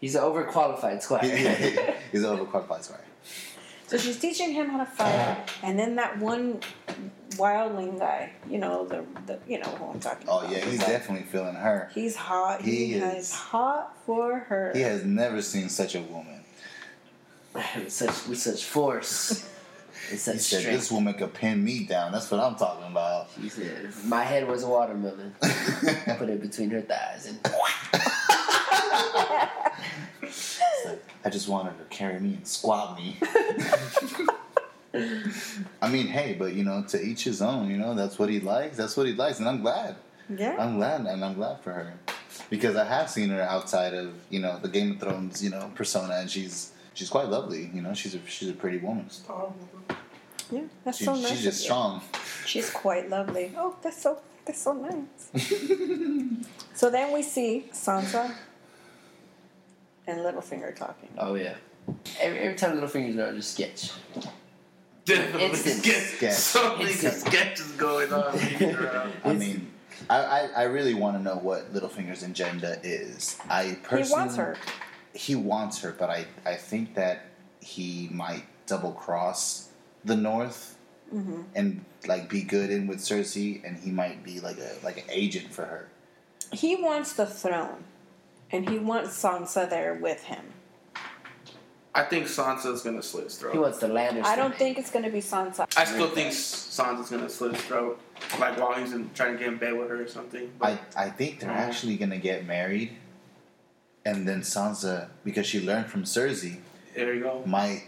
he's an overqualified squire. (laughs) (laughs)
He's an overqualified squire.
So she's teaching him how to fight, and then that one wildling guy, you know, the, the you know who I'm talking
Oh
about.
yeah, he's definitely feeling her.
He's hot. He,
He
is
is-
hot for her.
He has never seen such a woman. (laughs)
with such with such force. With such
He said,
strength.
"This woman could pin me down." That's what I'm talking about.
He said, my head was a watermelon. (laughs) Put it between her thighs and (laughs)
It's like, I just wanted her to carry me and squat me. (laughs) I mean, hey, but you know, to each his own. You know, that's what he likes. That's what he likes, and I'm glad.
yeah.
I'm glad, and I'm glad for her because I have seen her outside of you know the Game of Thrones you know persona, and she's she's quite lovely. You know, she's a she's a pretty woman. Oh.
yeah. That's
She,
so nice.
she's just strong.
She's quite lovely. Oh, that's so that's so nice. (laughs) so then we see Sansa and Littlefinger talking.
oh yeah. Every, every time Littlefinger's there, just sketch.
Definitely
Instant.
sketch.
Sketch.
So many
Instant.
sketches going on. (laughs)
I mean, I, I, I really want to know what Littlefinger's agenda is. I personally,
He
personally
wants her.
He wants her, but I, I think that he might double cross the North
Mm-hmm.
and like be good in with Cersei, and he might be like a like an agent for her.
He wants the throne, and he wants Sansa there with him.
I think Sansa's gonna slit his throat.
He wants the Lannister.
I don't think it's going to be Sansa.
I still think Sansa's gonna slit his throat, like while he's in, trying to get in bed with her or something. But
I, I think they're actually gonna get married, and then Sansa, because she learned from Cersei,
there you go.
might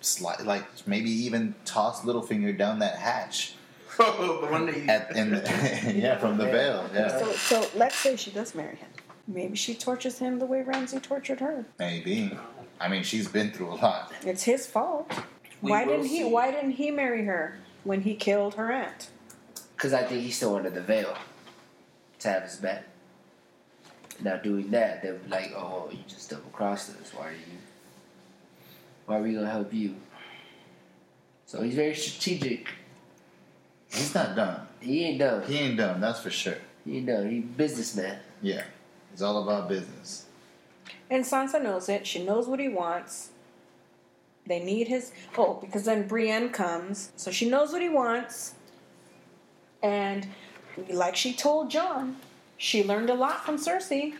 slide like maybe even toss Littlefinger down that hatch (laughs)
the one that he,
at in the, (laughs) yeah from the Vale. Yeah,
So, so let's say she does marry him. Maybe she tortures him the way Ramsay tortured her.
maybe. I mean, she's been through a lot.
It's his fault.
We
why didn't he?
see.
Why didn't he marry her when he killed her aunt?
Because I think he still wanted the Vale to have his back. Now doing that, they were like, "Oh, you just double crossed us. Why are you? Why are we gonna help you?" So he's very strategic.
He's not done.
He ain't done.
He ain't done. That's for sure.
He ain't done. He businessman.
Yeah, it's all about business.
And Sansa knows it. She knows what he wants. They need his. Oh, because then Brienne comes, so she knows what he wants. And like she told Jon, she learned a lot from Cersei.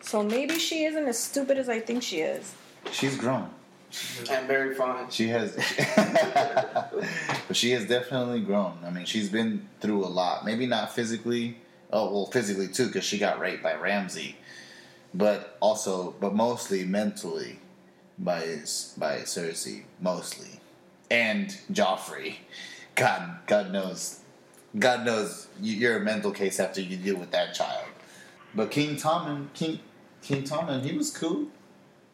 So maybe she isn't as stupid as I think she is.
She's grown.
and very fine.
She has, (laughs) but she has definitely grown. I mean, she's been through a lot. Maybe not physically. Oh well, physically too, because she got raped by Ramsay, but also, but mostly mentally by by Cersei, mostly, and Joffrey, God, God knows, God knows you- you're a mental case after you deal with that child. But King Tommen, King King Tommen, he was cool.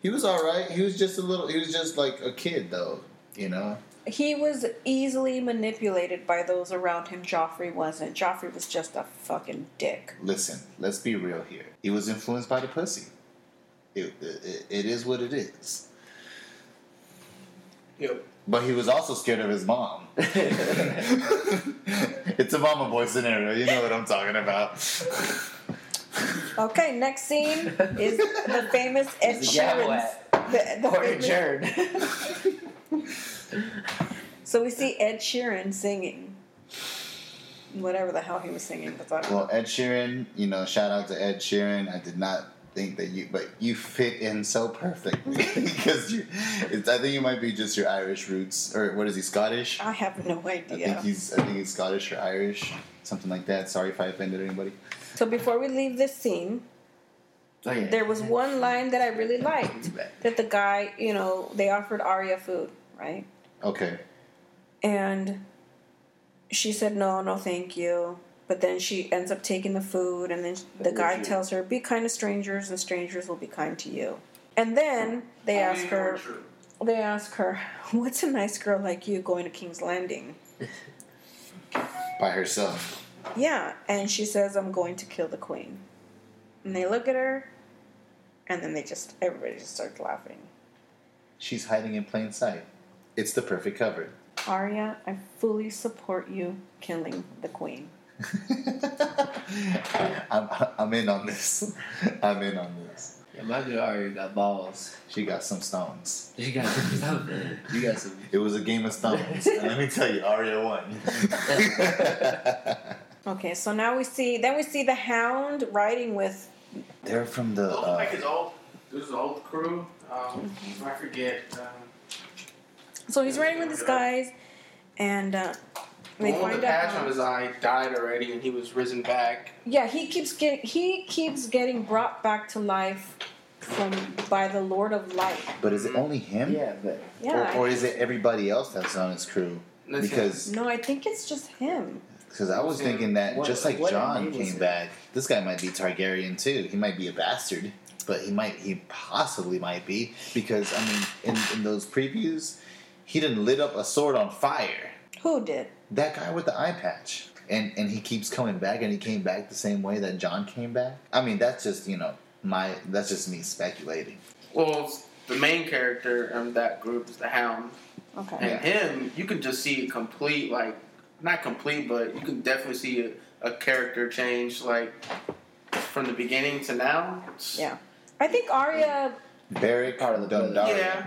He was all right. He was just a little. He was just like a kid, though. You know.
He was easily manipulated by those around him. Joffrey wasn't. Joffrey was just a fucking dick.
Listen, let's be real here. He was influenced by the pussy. It, it, it is what it is.
Yep.
But he was also scared of his mom. (laughs) it's a mama boy scenario. You know what I'm talking about.
Okay, next scene is the famous Ed
Where's the
Sheeran. The, the
Or adjourned.
so we see Ed Sheeran singing. Whatever the hell he was singing, but I
Well, Ed Sheeran, you know, shout out to Ed Sheeran. I did not think that you, but you fit in so perfectly (laughs) because you. It's, I think you might be just your Irish roots, or what is he Scottish?
I have no idea.
I think he's. I think he's Scottish or Irish, something like that. Sorry if I offended anybody.
So before we leave this scene,
Oh, yeah.
there was one line that I really liked. That the guy, you know, they offered Arya food, right?
Okay.
And she said, no, no, thank you. But then she ends up taking the food, and then the guy tells her, be kind to strangers, and strangers will be kind to you. And then they ask her, they ask her, (laughs) what's a nice girl like you going to King's Landing?
By herself.
Yeah, and she says, I'm going to kill the queen. And they look at her, and then they just, everybody just starts laughing.
She's hiding in plain sight. It's the perfect cover.
Arya, I fully support you killing the queen. (laughs)
I'm, I'm in on this. (laughs) I'm in on this.
Yeah, my girl Arya got balls.
She got some stones.
She got some. (laughs) stones. You got some.
It was a game of stones. and let me tell you, Arya won.
Okay, so now we see, then we see the hound riding with,
They're from the.
Looks
Uh,
like his old, this is old crew. Um, I forget. Um,
so he's riding with his guys, and uh,
the
they
one with
find
the patch
out.
on his eye died already, and he was risen back.
Yeah, he keeps getting, he keeps getting brought back to life from by the Lord of Light.
but is it mm-hmm. only him?
Yeah, but
Yeah.
Or, or is it everybody else that's on his crew?
That's him.
Because
no, I think it's just him.
because I was thinking that
What-
just like
what Jon
came back, this guy might be Targaryen too. He might be a bastard, but he might he possibly might be because I mean in, in those previews, he didn't lit up a sword on fire.
Who did?
That guy with the eye patch. And and he keeps coming back and he came back the same way that Jon came back. I mean that's just, you know, my that's just me speculating.
Well, the main character of that group is the Hound,
Okay.
and him, you can just see a complete, like, not complete, but you can definitely see a, a character change, like, from the beginning to now.
Yeah. I think Arya.
Beric
Part of the brother.
Dondarrion.
Yeah.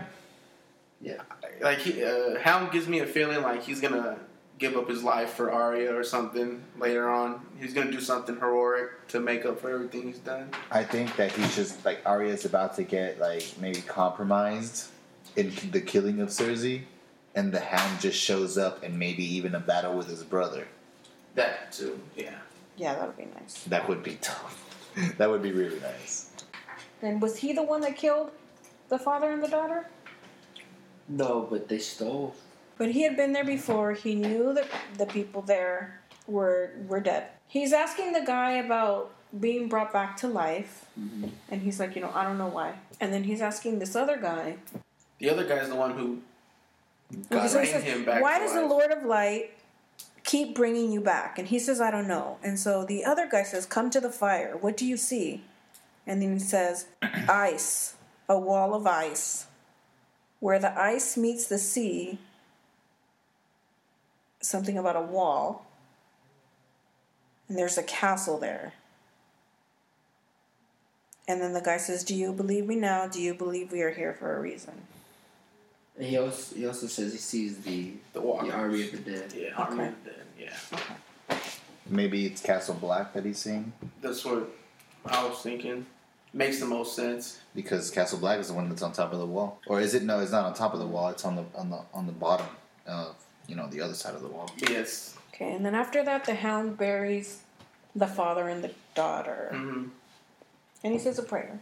Yeah.
Like he, uh, Hound gives me a feeling like he's gonna give up his life for Arya or something later on. He's gonna do something heroic to make up for everything he's done.
I think that he's just like Arya's about to get like maybe compromised in the killing of Cersei, and the Hound just shows up and maybe even a battle with his brother.
That too, yeah.
Yeah, that would be nice.
That would be tough. (laughs) that would be really nice.
And was he the one that killed the father and the daughter?
No, but they stole.
But he had been there before. He knew that the people there were were dead. He's asking the guy about being brought back to life, mm-hmm. and he's like, you know, I don't know why. And then he's asking this other guy,
The other guy's the one who
God,
says,
him back
why does the. Lord of Light keep bringing you back? And he says, I don't know. And so the other guy says, come to the fire. What do you see? And then he says, (clears throat) ice, a wall of ice. Where the ice meets the sea, something about a wall, and there's a castle there. And then the guy says, Do you believe me now? Do you believe we are here for a reason?
And he also he also says he sees the
the
the army of the dead.
Yeah, Army of the Dead, yeah.
Maybe it's Castle Black that he's seeing
That's what I was thinking. Makes the most sense.
because Castle Black is the one that's on top of the wall, or is it? No, it's not on top of the wall. It's on the on the on the bottom of you know the other side of the wall.
Yes.
Okay, and then after that, the hound buries the father and the daughter,
hmm
and he says a prayer.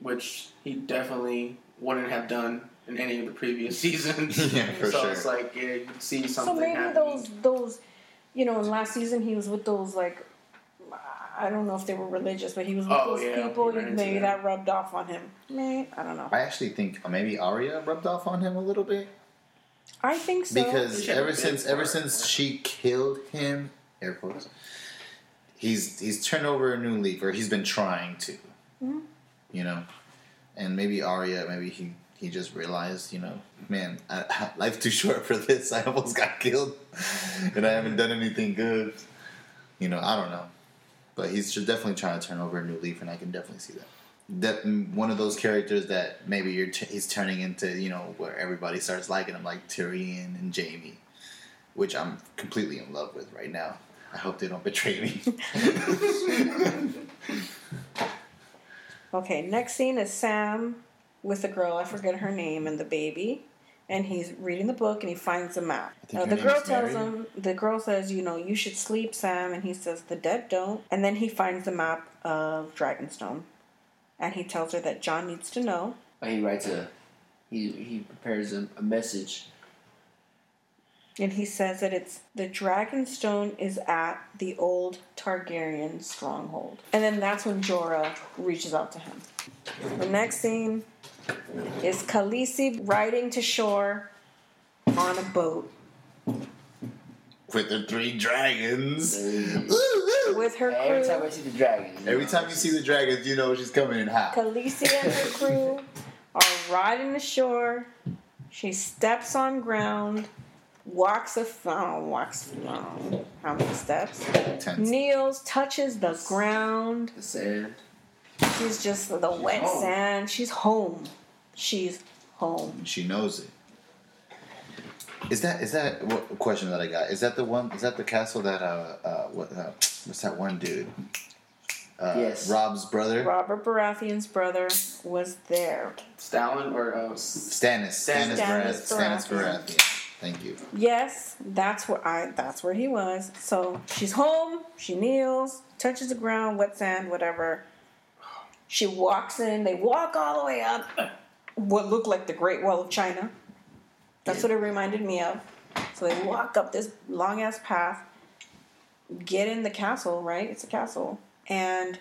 Which he definitely wouldn't have done in any of the previous (laughs) seasons.
Yeah, for
so
sure.
it's like yeah, you can see
So
something
maybe
happening.
those those, you know, in last season he was with those like, I don't know if they were religious, but he was with
Oh,
those people.
he ran into
Maybe
them.
that rubbed off on him. Maybe I don't know.
I actually think maybe Arya rubbed off on him a little bit
I think so.
because
She had a
ever since ever since she killed him, air quotes, he's he's turned over a new leaf, or he's been trying to,
Mm-hmm.
you know, and maybe Arya, maybe he he just realized, you know, man, I, life's too short for this. (laughs) I almost got killed, and I haven't done anything good. You know, I don't know, but he's just definitely trying to turn over a new leaf, and I can definitely see that. That mm, one of those characters that maybe you're t- he's turning into, you know, where everybody starts liking him, like Tyrion and Jaime, which I'm completely in love with right now. I hope they don't betray me. (laughs)
Okay, next scene is Sam with the girl, I forget her name, and the baby. And he's reading the book and he finds the map. Uh, the girl tells
Mary.
him, the girl says, you know, you should sleep, Sam. And he says, the dead don't. And then he finds the map of Dragonstone. And he tells her that Jon needs to know.
He writes a, he he prepares a, a message.
And he says that it's the Dragonstone is at the old Targaryen stronghold. And then that's when Jorah reaches out to him. The next scene is Khaleesi riding to shore on a boat
with the three dragons.
With her crew.
Every time I see the dragon. you
Every time you see the dragons, you know she's coming in hot.
Khaleesi and her (laughs) crew are riding to shore. She steps on ground, walks a oh, walks oh, how many steps?
Tense.
Kneels, touches the ground.
the sand.
She's just the wet
home.
sand. She's home. She's home.
She knows it. Is that is that what question that I got? Is that the one? Is that the castle that uh uh what uh, what's that one dude? Uh,
Yes.
Rob's brother,
Robert Baratheon's brother was there.
Stalin or uh,
Stannis. Stannis,
Stannis
Baratheon. Stannis
Baratheon.
Baratheon. Thank you.
Yes, that's where I. That's where he was. So she's home. She kneels, touches the ground, wet sand, whatever. She walks in. They walk all the way up what looked like the Great Wall of China. That's what it reminded me of. So they walk up this long ass path, get in the castle. Right, it's a castle, and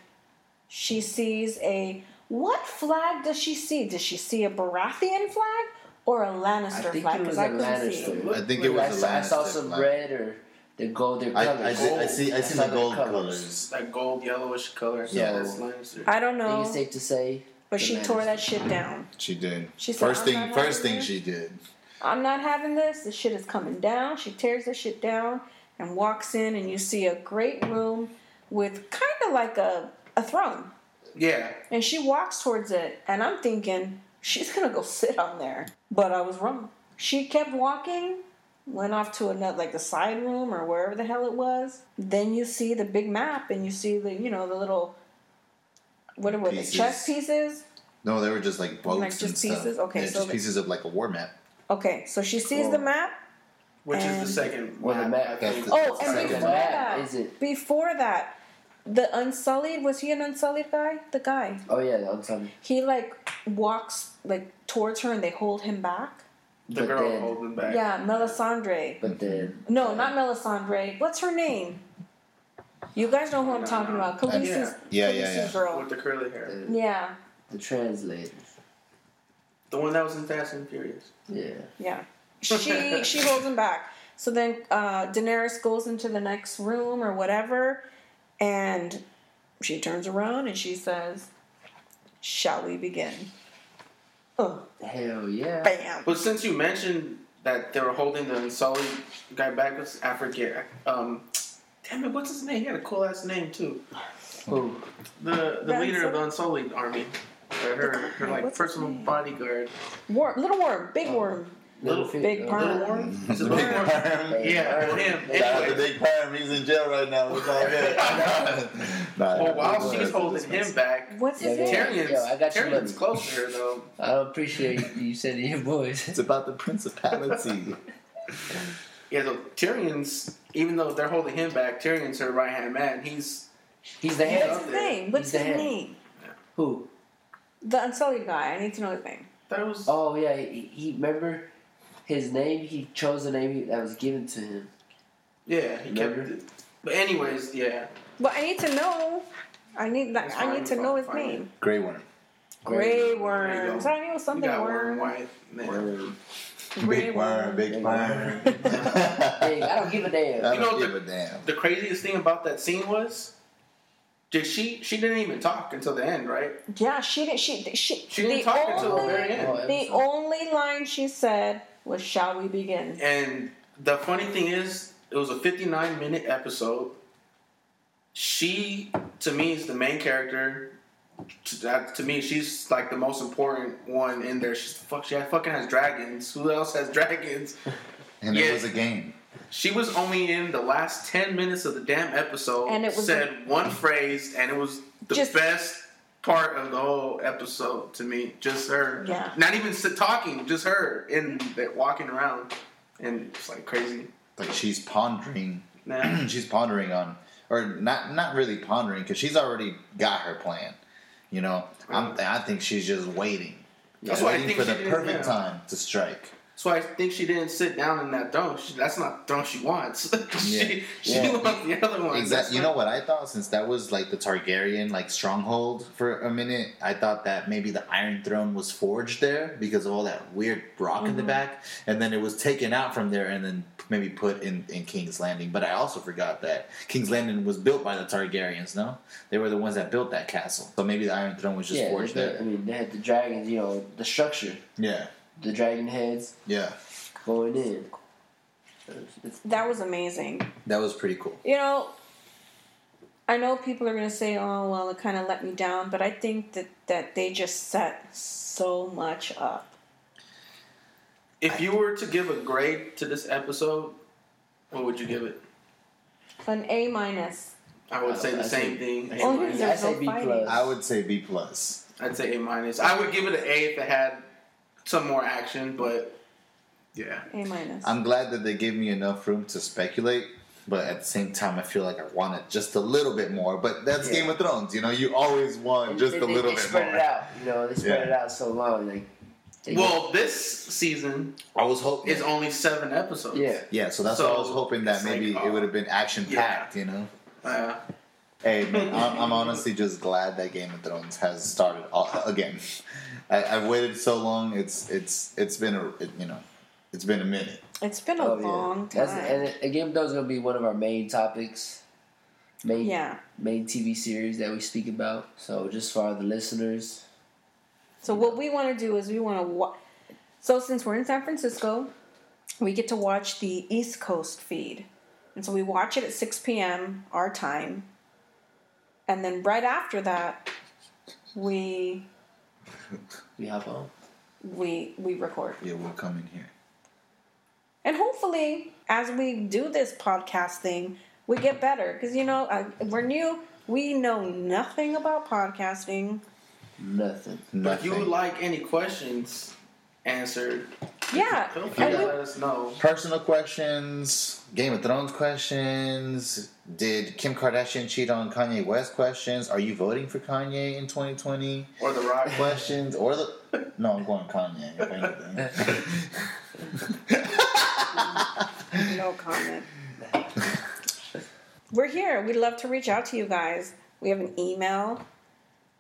she sees a. What flag does she see? Does she see a Baratheon flag or a Lannister
think
flag?
it was
I
a
couldn't see.
Lannister.
I think it
I
was a
saw, I saw some
flag.
red or the golden
I,
colors.
I, see, I see. I see the gold
colors.
colors.
that gold yellowish color. So
Yeah.
that's Lannister.
I don't
I think
know,
it's safe to say.
but she tore that shit down.
She did.
She said,
first thing. First thing
this."
she did.
I'm not having this. This shit is coming down. She tears the shit down and walks in, and you see a great room with kind of like a, a throne.
Yeah.
And she walks towards it, and I'm thinking she's gonna go sit on there. But I was wrong. She kept walking, went off to another, like the side room or wherever the hell it was. Then you see the big map, and you see the, you know, the little, what were they,
Pieces.
chess pieces?
No, they were just like boats
Like
and
just
stuff.
pieces? Okay,
yeah,
so
just
the-
pieces of like a war map.
Okay, so she sees
Cool.
the map.
Which
And-
is the second
Well, the
map,
map-
I
that's the-
Oh, and
Second
before
map,
that,
is it?
before that, the Unsullied was he an Unsullied guy? The guy.
Oh yeah, the Unsullied.
He like walks like towards her, and they hold him back.
The
but
girl
then-
holding back.
Yeah, Melisandre.
But then
No, not Melisandre. What's her name? You guys know who I'm
No,
talking
no.
about. Khaleesi's,
Yeah, yeah,
Khaleesi's
yeah.
girl.
With the curly hair.
the,
Yeah,
the translator.
The one that was in Fast and Furious.
Yeah.
yeah. She (laughs) she holds him back. So then uh, Daenerys goes into the next room or whatever, and she turns around and she says, "Shall we begin?" Oh,
Hell yeah.
bam!
But since you mentioned that they were holding the Unsullied guy back, I forget. Um, damn it, what's his name? He had a cool ass name too.
Who?
The the
The
leader of the Unsullied army. Or her her like
What's
personal bodyguard.
Worm, little worm, big worm.
Little-
Fi-
big
uh,
perm.
Little Worm? Is it Little Worm? (laughs) Yeah, well, him.
Shout out to
Anyway,
Big Perm. He's in jail right now. It's all good. (laughs) Nah,
well, while
it's
she's holding him back,
What's his
Yeah,
name?
yeah.
Tyrion's,
Yo, I got your
Tyrion's close to her though. (laughs)
I appreciate you sending your boys.
It's about the principality.
Yeah, so Tyrion's even though they're holding him back, Tyrion's her right hand man. He's
He's the
What's
head.
his name? What's
He's
his
the head.
name?
Who?
The Unsullied guy. I need to know his name.
That was.
Oh yeah, he, he remember his name. He chose the name that was given to him.
Yeah, he kept it. But anyways, yeah.
But I need to know. I need that. I need to know his
fine.
name.
Grey Worm.
Grey
There you
worms.
go.
I knew it
You
something
got
worm.
worm white.
Grey
Big worm, big
Big
worm. (laughs)
Hey, I don't give a damn.
I
You know,
don't give
the-
a damn.
The craziest thing about that scene was, did she? She didn't even talk until the end, right?
Yeah, she didn't. She she.
She didn't
the
talk
only,
until the very end.
Oh,
The only line she said was "Shall we begin?"
And the funny thing is, it was a 59 minute episode. She, to me, is the main character. To, that, to me, she's like the most important one in there. She's fuck. She fucking has dragons. Who else has dragons? (laughs)
And
Yeah.
it was a game.
She was only in the last 10 minutes of the damn episode.
And it was
said one phrase, and it was the
Just-
best part of the whole episode to me. Just her.
Yeah.
Not even sit- talking, just her in there walking around, and it's like crazy.
Like she's pondering.
Nah. (clears throat)
she's pondering on, or not not really pondering because she's already got her plan. You know, I'm, I think she's just waiting.
That's why I
waiting
think
for
she
the
didn't-
perfect
yeah.
time to strike.
So I think she didn't sit down in that throne. She, that's not the throne she wants. (laughs) she
Yeah.
she
Yeah.
wants the other one.
Exactly. You
not-
know what I thought? Since that was like the Targaryen like stronghold for a minute, I thought that maybe the Iron Throne was forged there because of all that weird rock in the mm-hmm. back, and then it was taken out from there and then maybe put in in King's Landing. But I also forgot that King's Landing was built by the Targaryens. No, they were the ones that built that castle. So maybe the Iron Throne was just
yeah,
forged
they- I mean, they had the dragons. You know, the structure,
Yeah.
The dragon heads
Yeah.
going in. It's-
That was amazing.
That was pretty cool.
You know, I know people are going to say, "Oh, well, it kind of let me down," but I think that that they just set so much up.
If you were to give a grade to this episode, what would you give it?
An A minus.
I would say the
I'd
same
say-
thing.
I'd
A minus.
there's
I say B plus.
I would say B plus.
I'd say A minus. I would give it an A if it had some more action, but yeah.
A minus.
I'm glad that they gave me enough room to speculate, but at the same time, I feel like I wanted just a little bit more. But that's
Yeah.
Game of Thrones, you know. You always want just
they,
a little
they
bit
spread
more.
it out. You know, they spread
Yeah.
it out so long. Like, they
Well, this season
I was hoping.
is only seven episodes.
yeah.
yeah, so that's
So,
why I was hoping that
it's like,
maybe
oh,
it would have been action packed, you know.
Uh,
Hey, man, I'm, I'm honestly just glad that Game of Thrones has started all, again. I, I've waited so long. It's it's it's been a it, you know, it's been a minute.
it's been a
Oh, yeah.
long time.
That's, and it- and Game of Thrones is gonna be one of our main topics, main
yeah.
main TV series that we speak about. So just for the listeners,
So what we want to do is we want to wa- So since we're in San Francisco, we get to watch the East Coast feed, and so we watch it at six p.m. our time, and then right after that, we (laughs)
we hop on.
Um, we we record.
Yeah, we'll come in here.
And hopefully, as we do this podcast thing, we get better. Because, you know, I, we're new. We know nothing about podcasting.
Nothing.
but if you would like any questions answered,
Yeah.
feel free to let us know.
Personal questions, Game of Thrones questions. Did Kim Kardashian cheat on Kanye West questions? Are you voting for Kanye in 2020?
Or the rock.
Questions or the no, I'm going Kanye. If (laughs)
no comment. We're here. We'd love to reach out to you guys. We have an email.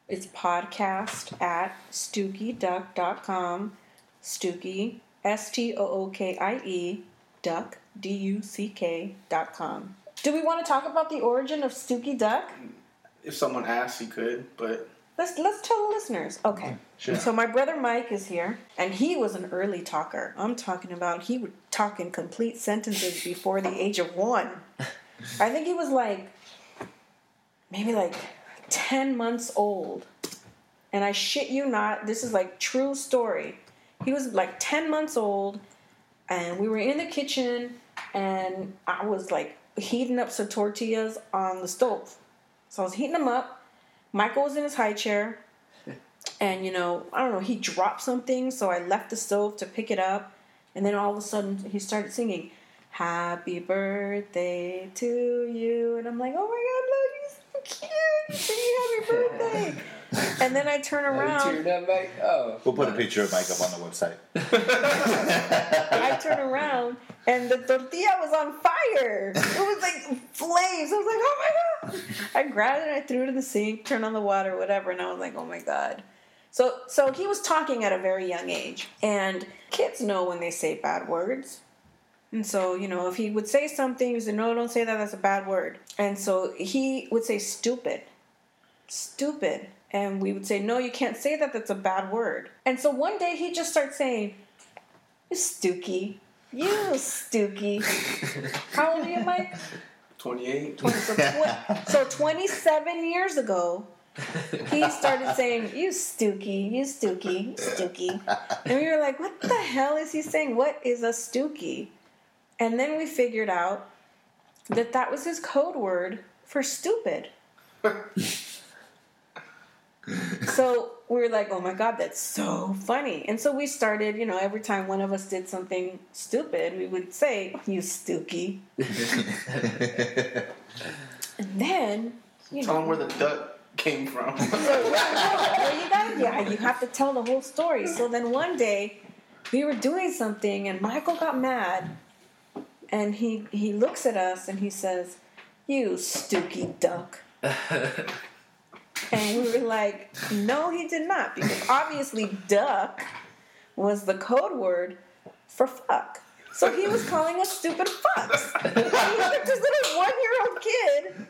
It's podcast at stookyduck.com. Stooky, S T O O K I E, duck, D U C K dot com. Do we want to talk about the origin of Stooky Duck?
If someone asked, you could, but
Let's let's tell the listeners. Okay.
Sure.
So my brother Mike is here, and he was an early talker. I'm talking about he would talk in complete sentences before the age of one. I think he was like maybe like ten months old, and I shit you not, this is like true story. He was like ten months old, and we were in the kitchen, and I was like heating up some tortillas on the stove. So I was heating them up. Michael was in his high chair, (laughs) and you know, I don't know, he dropped something, so I left the stove to pick it up, and then all of a sudden he started singing, Happy birthday to you, and I'm like, oh my god, look, he's so cute, he's singing happy (laughs) birthday. (laughs) And then I turn
Are you
around.
tearing up, Mike? Oh.
We'll put a picture of Mike up on the website. (laughs)
I turn around and the tortilla was on fire. It was like flames. I was like, oh my god! I grabbed it and I threw it in the sink, turned on the water, whatever, and I was like, oh my god. So, so he was talking at a very young age, and kids know when they say bad words. And so, you know, if he would say something, he would say, no, don't say that, that's a bad word. And so he would say stupid. Stupid. And we would say, no, you can't say that, that's a bad word. And so one day he just starts saying, you stooky. You stooky. (laughs) How old are you, Mike?
28.
20, so, tw- so 27 years ago, he started saying, You stooky, you stooky, stooky. And we were like, What the hell is he saying? What is a stooky? And then we figured out that that was his code word for stupid. (laughs) so we were like, Oh my God, that's so funny. And so we started, you know, every time one of us did something stupid, we would say, You stooky. And then, you
Tell
know.
them where the duck came from.
So, well, you gotta, yeah, you have to tell the whole story. So then one day, we were doing something, and Michael got mad, and he he looks at us and he says, "You stooky duck." (laughs) And we were like, "No, he did not," because obviously, duck was the code word for fuck. So he was calling us stupid fucks. And he was this little one-year-old kid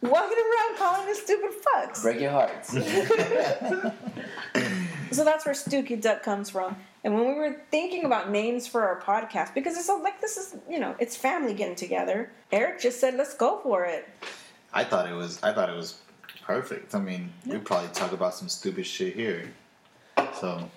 walking around calling us stupid fucks.
Break your hearts. (laughs)
So that's where Stooky Duck comes from. And when we were thinking about names for our podcast, because it's so, like this is you know it's family getting together. Eric just said, "Let's go for it."
I thought it was. I thought it was perfect. I mean, we probably talk about some stupid shit here, so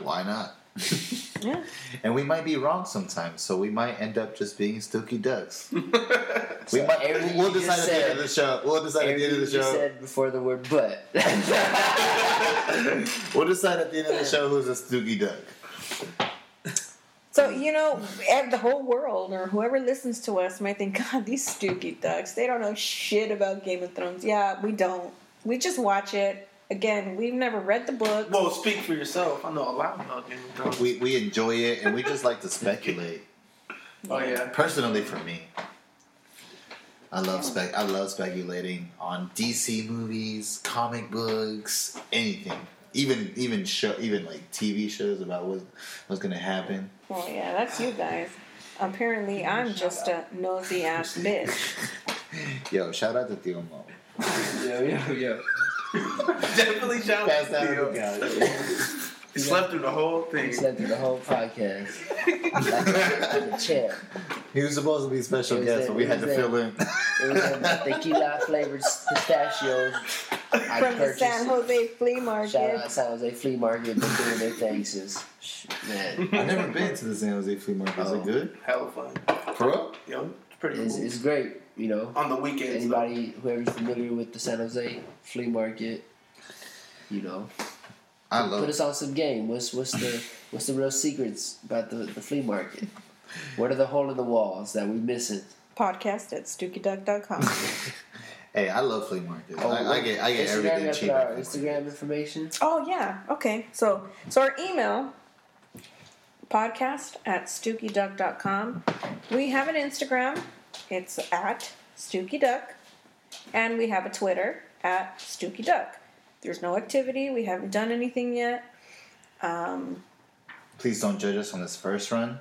why not? (laughs)
Yeah.
And we might be wrong sometimes, so we might end up just being Stooky Ducks. (laughs) we
so
might, we'll decide at the end of the show. We'll decide at the end of the show.
said before the word but. (laughs)
we'll decide at the end of the show who's a Stooky Duck.
So you know, the whole world or whoever listens to us might think, (laughs) "God, these stupid Ducks, they don't know shit about Game of Thrones." Yeah, we don't. We just watch it. Again, we've never read the book.
well, speak for yourself. I know a lot about Game of Thrones.
We we enjoy it and we just like to speculate. (laughs)
oh, yeah.
Personally, for me, I love spec. I love speculating on DC movies, comic books, anything. Even even show even like TV shows about what what's gonna happen.
Well, yeah, that's you guys. Apparently, I'm just a nosy ass (laughs) bitch.
Yo, shout out to Theo Mo. (laughs)
yo, yo, yo. (laughs)
Definitely shout out to
that
Theo.
On the couch.
He slept through the whole thing.
He slept through the whole podcast. like, like a champ.
He was supposed to be a special guest,
it,
but we had to
was
fill in.
It was them tequila flavored pistachios. I
From the. San Jose Flea market.
Shout out San Jose Flea Market. They're doing their thing since. Man,
I've never been to the San Jose Flea Market. Is
Oh.
it good?
Hella fun.
For real?
Yo, it's pretty
it's,
cool.
it's great. You know,
On the weekends. though.
anybody whoever's familiar with the San Jose Flea Market, you know,
I
put
love
us on some game. What's what's the what's the real secrets about the, the flea market? What are the hole in the walls that we missing?
Podcast at stookyduck.com. (laughs)
Hey, I love flea markets.
Oh,
I, I get I get
Instagram,
everything
you
cheap.
Our Instagram information.
oh, yeah. Okay. So, so our email podcast at stookyduck.com. We have an Instagram. It's at stookyduck. And we have a Twitter at stookyduck. There's no activity. We haven't done anything yet. Um,
please don't judge us on this first run.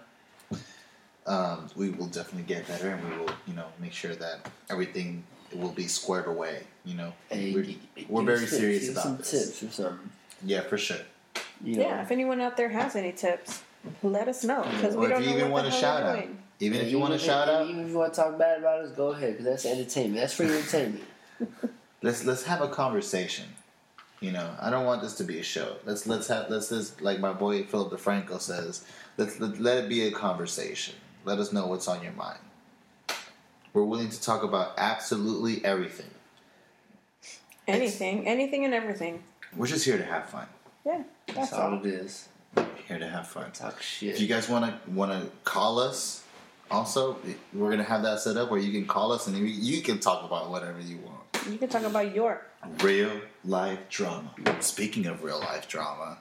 Um, we will definitely get better, and we will, you know, make sure that everything will be squared away. You know,
Hey,
we're,
g- g-
we're very
tips,
serious about
some
this.
tips or something.
Yeah, for sure.
You know,
yeah, if anyone out there has any tips, let us know because we
Or
don't
if you
know
even
what
want
the
a
hell
shout out,
doing.
even if you want a
even
shout out,
even if you want to talk bad about us, go ahead because that's entertainment. That's free (laughs) entertainment.
let's let's have a conversation. You know, I don't want this to be a show. Let's let's have let's just like my boy Philip DeFranco says. Let's let, let it be a conversation. Let us know what's on your mind. We're willing to talk about absolutely everything.
Anything, anything and everything.
We're just here to have fun.
Yeah,
That's
that's
all
all.
it is.
Here to have fun.
Talk shit.
If
shit.
you guys want to want to call us, also we're gonna have that set up where you can call us and you, you can talk about whatever you want.
You can talk about your.
real life drama. Speaking of real life drama,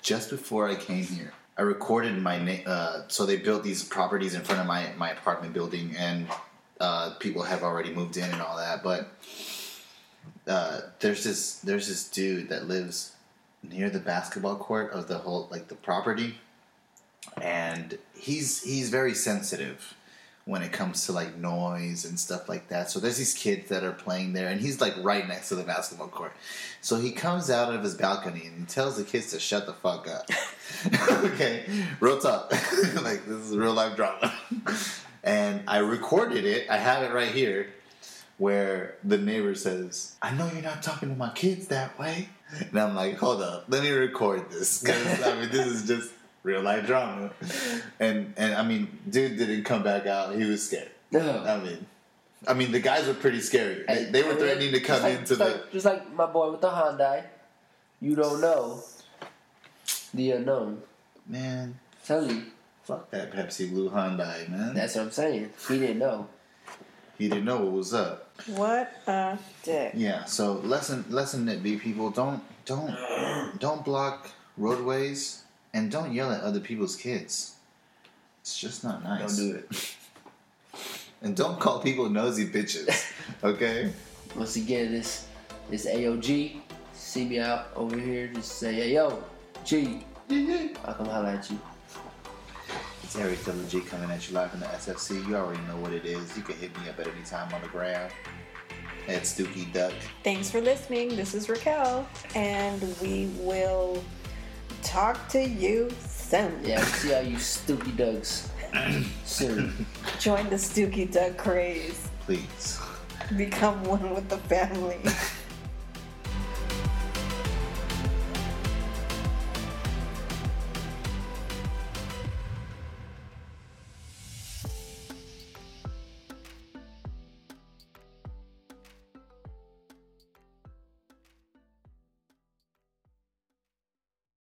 just before I came here, I recorded my name. Uh, so they built these properties in front of my my apartment building, and uh, people have already moved in and all that. But uh, there's this there's this dude that lives near the basketball court of the whole like the property, and he's he's very sensitive when it comes to like noise and stuff like that. So there's these kids that are playing there, and he's like right next to the basketball court. So he comes out of his balcony and he tells the kids to shut the fuck up. (laughs) okay, real talk. (laughs) like this is real life drama. (laughs) and I recorded it. I have it right here, where the neighbor says, "I know you're not talking to my kids that way." And I'm like, "Hold up, let me record this because I mean this is just." Real life drama, and and I mean, dude didn't come back out. He was scared.
No.
I mean, I mean, the guys were pretty scary. They, they were threatening to come
just like,
into
just
the.
like, just like my boy with the Hyundai. You don't know the unknown.
Man,
Tell you,
fuck that Pepsi Blue Hyundai, man.
that's what I'm saying. He didn't know.
he didn't know what was up.
What a dick.
Yeah. So lesson lesson that be people don't don't don't block roadways and don't yell at other people's kids. It's just not nice.
Don't do it. (laughs)
And don't call people nosy bitches. (laughs) Okay.
Once again, this this AOG. See me out over here. Just say, hey yo, G. I'll come holla at you.
It's Eric WG coming at you live from the SFC. You already know what it is. You can hit me up at any time on the ground. At Stooky Duck.
Thanks for listening. This is Raquel, and we will talk to you soon.
Yeah, we'll see how you stupid dugs (clears throat) soon.
Join the Stooky Duck craze.
Please.
Become one with the family. (laughs)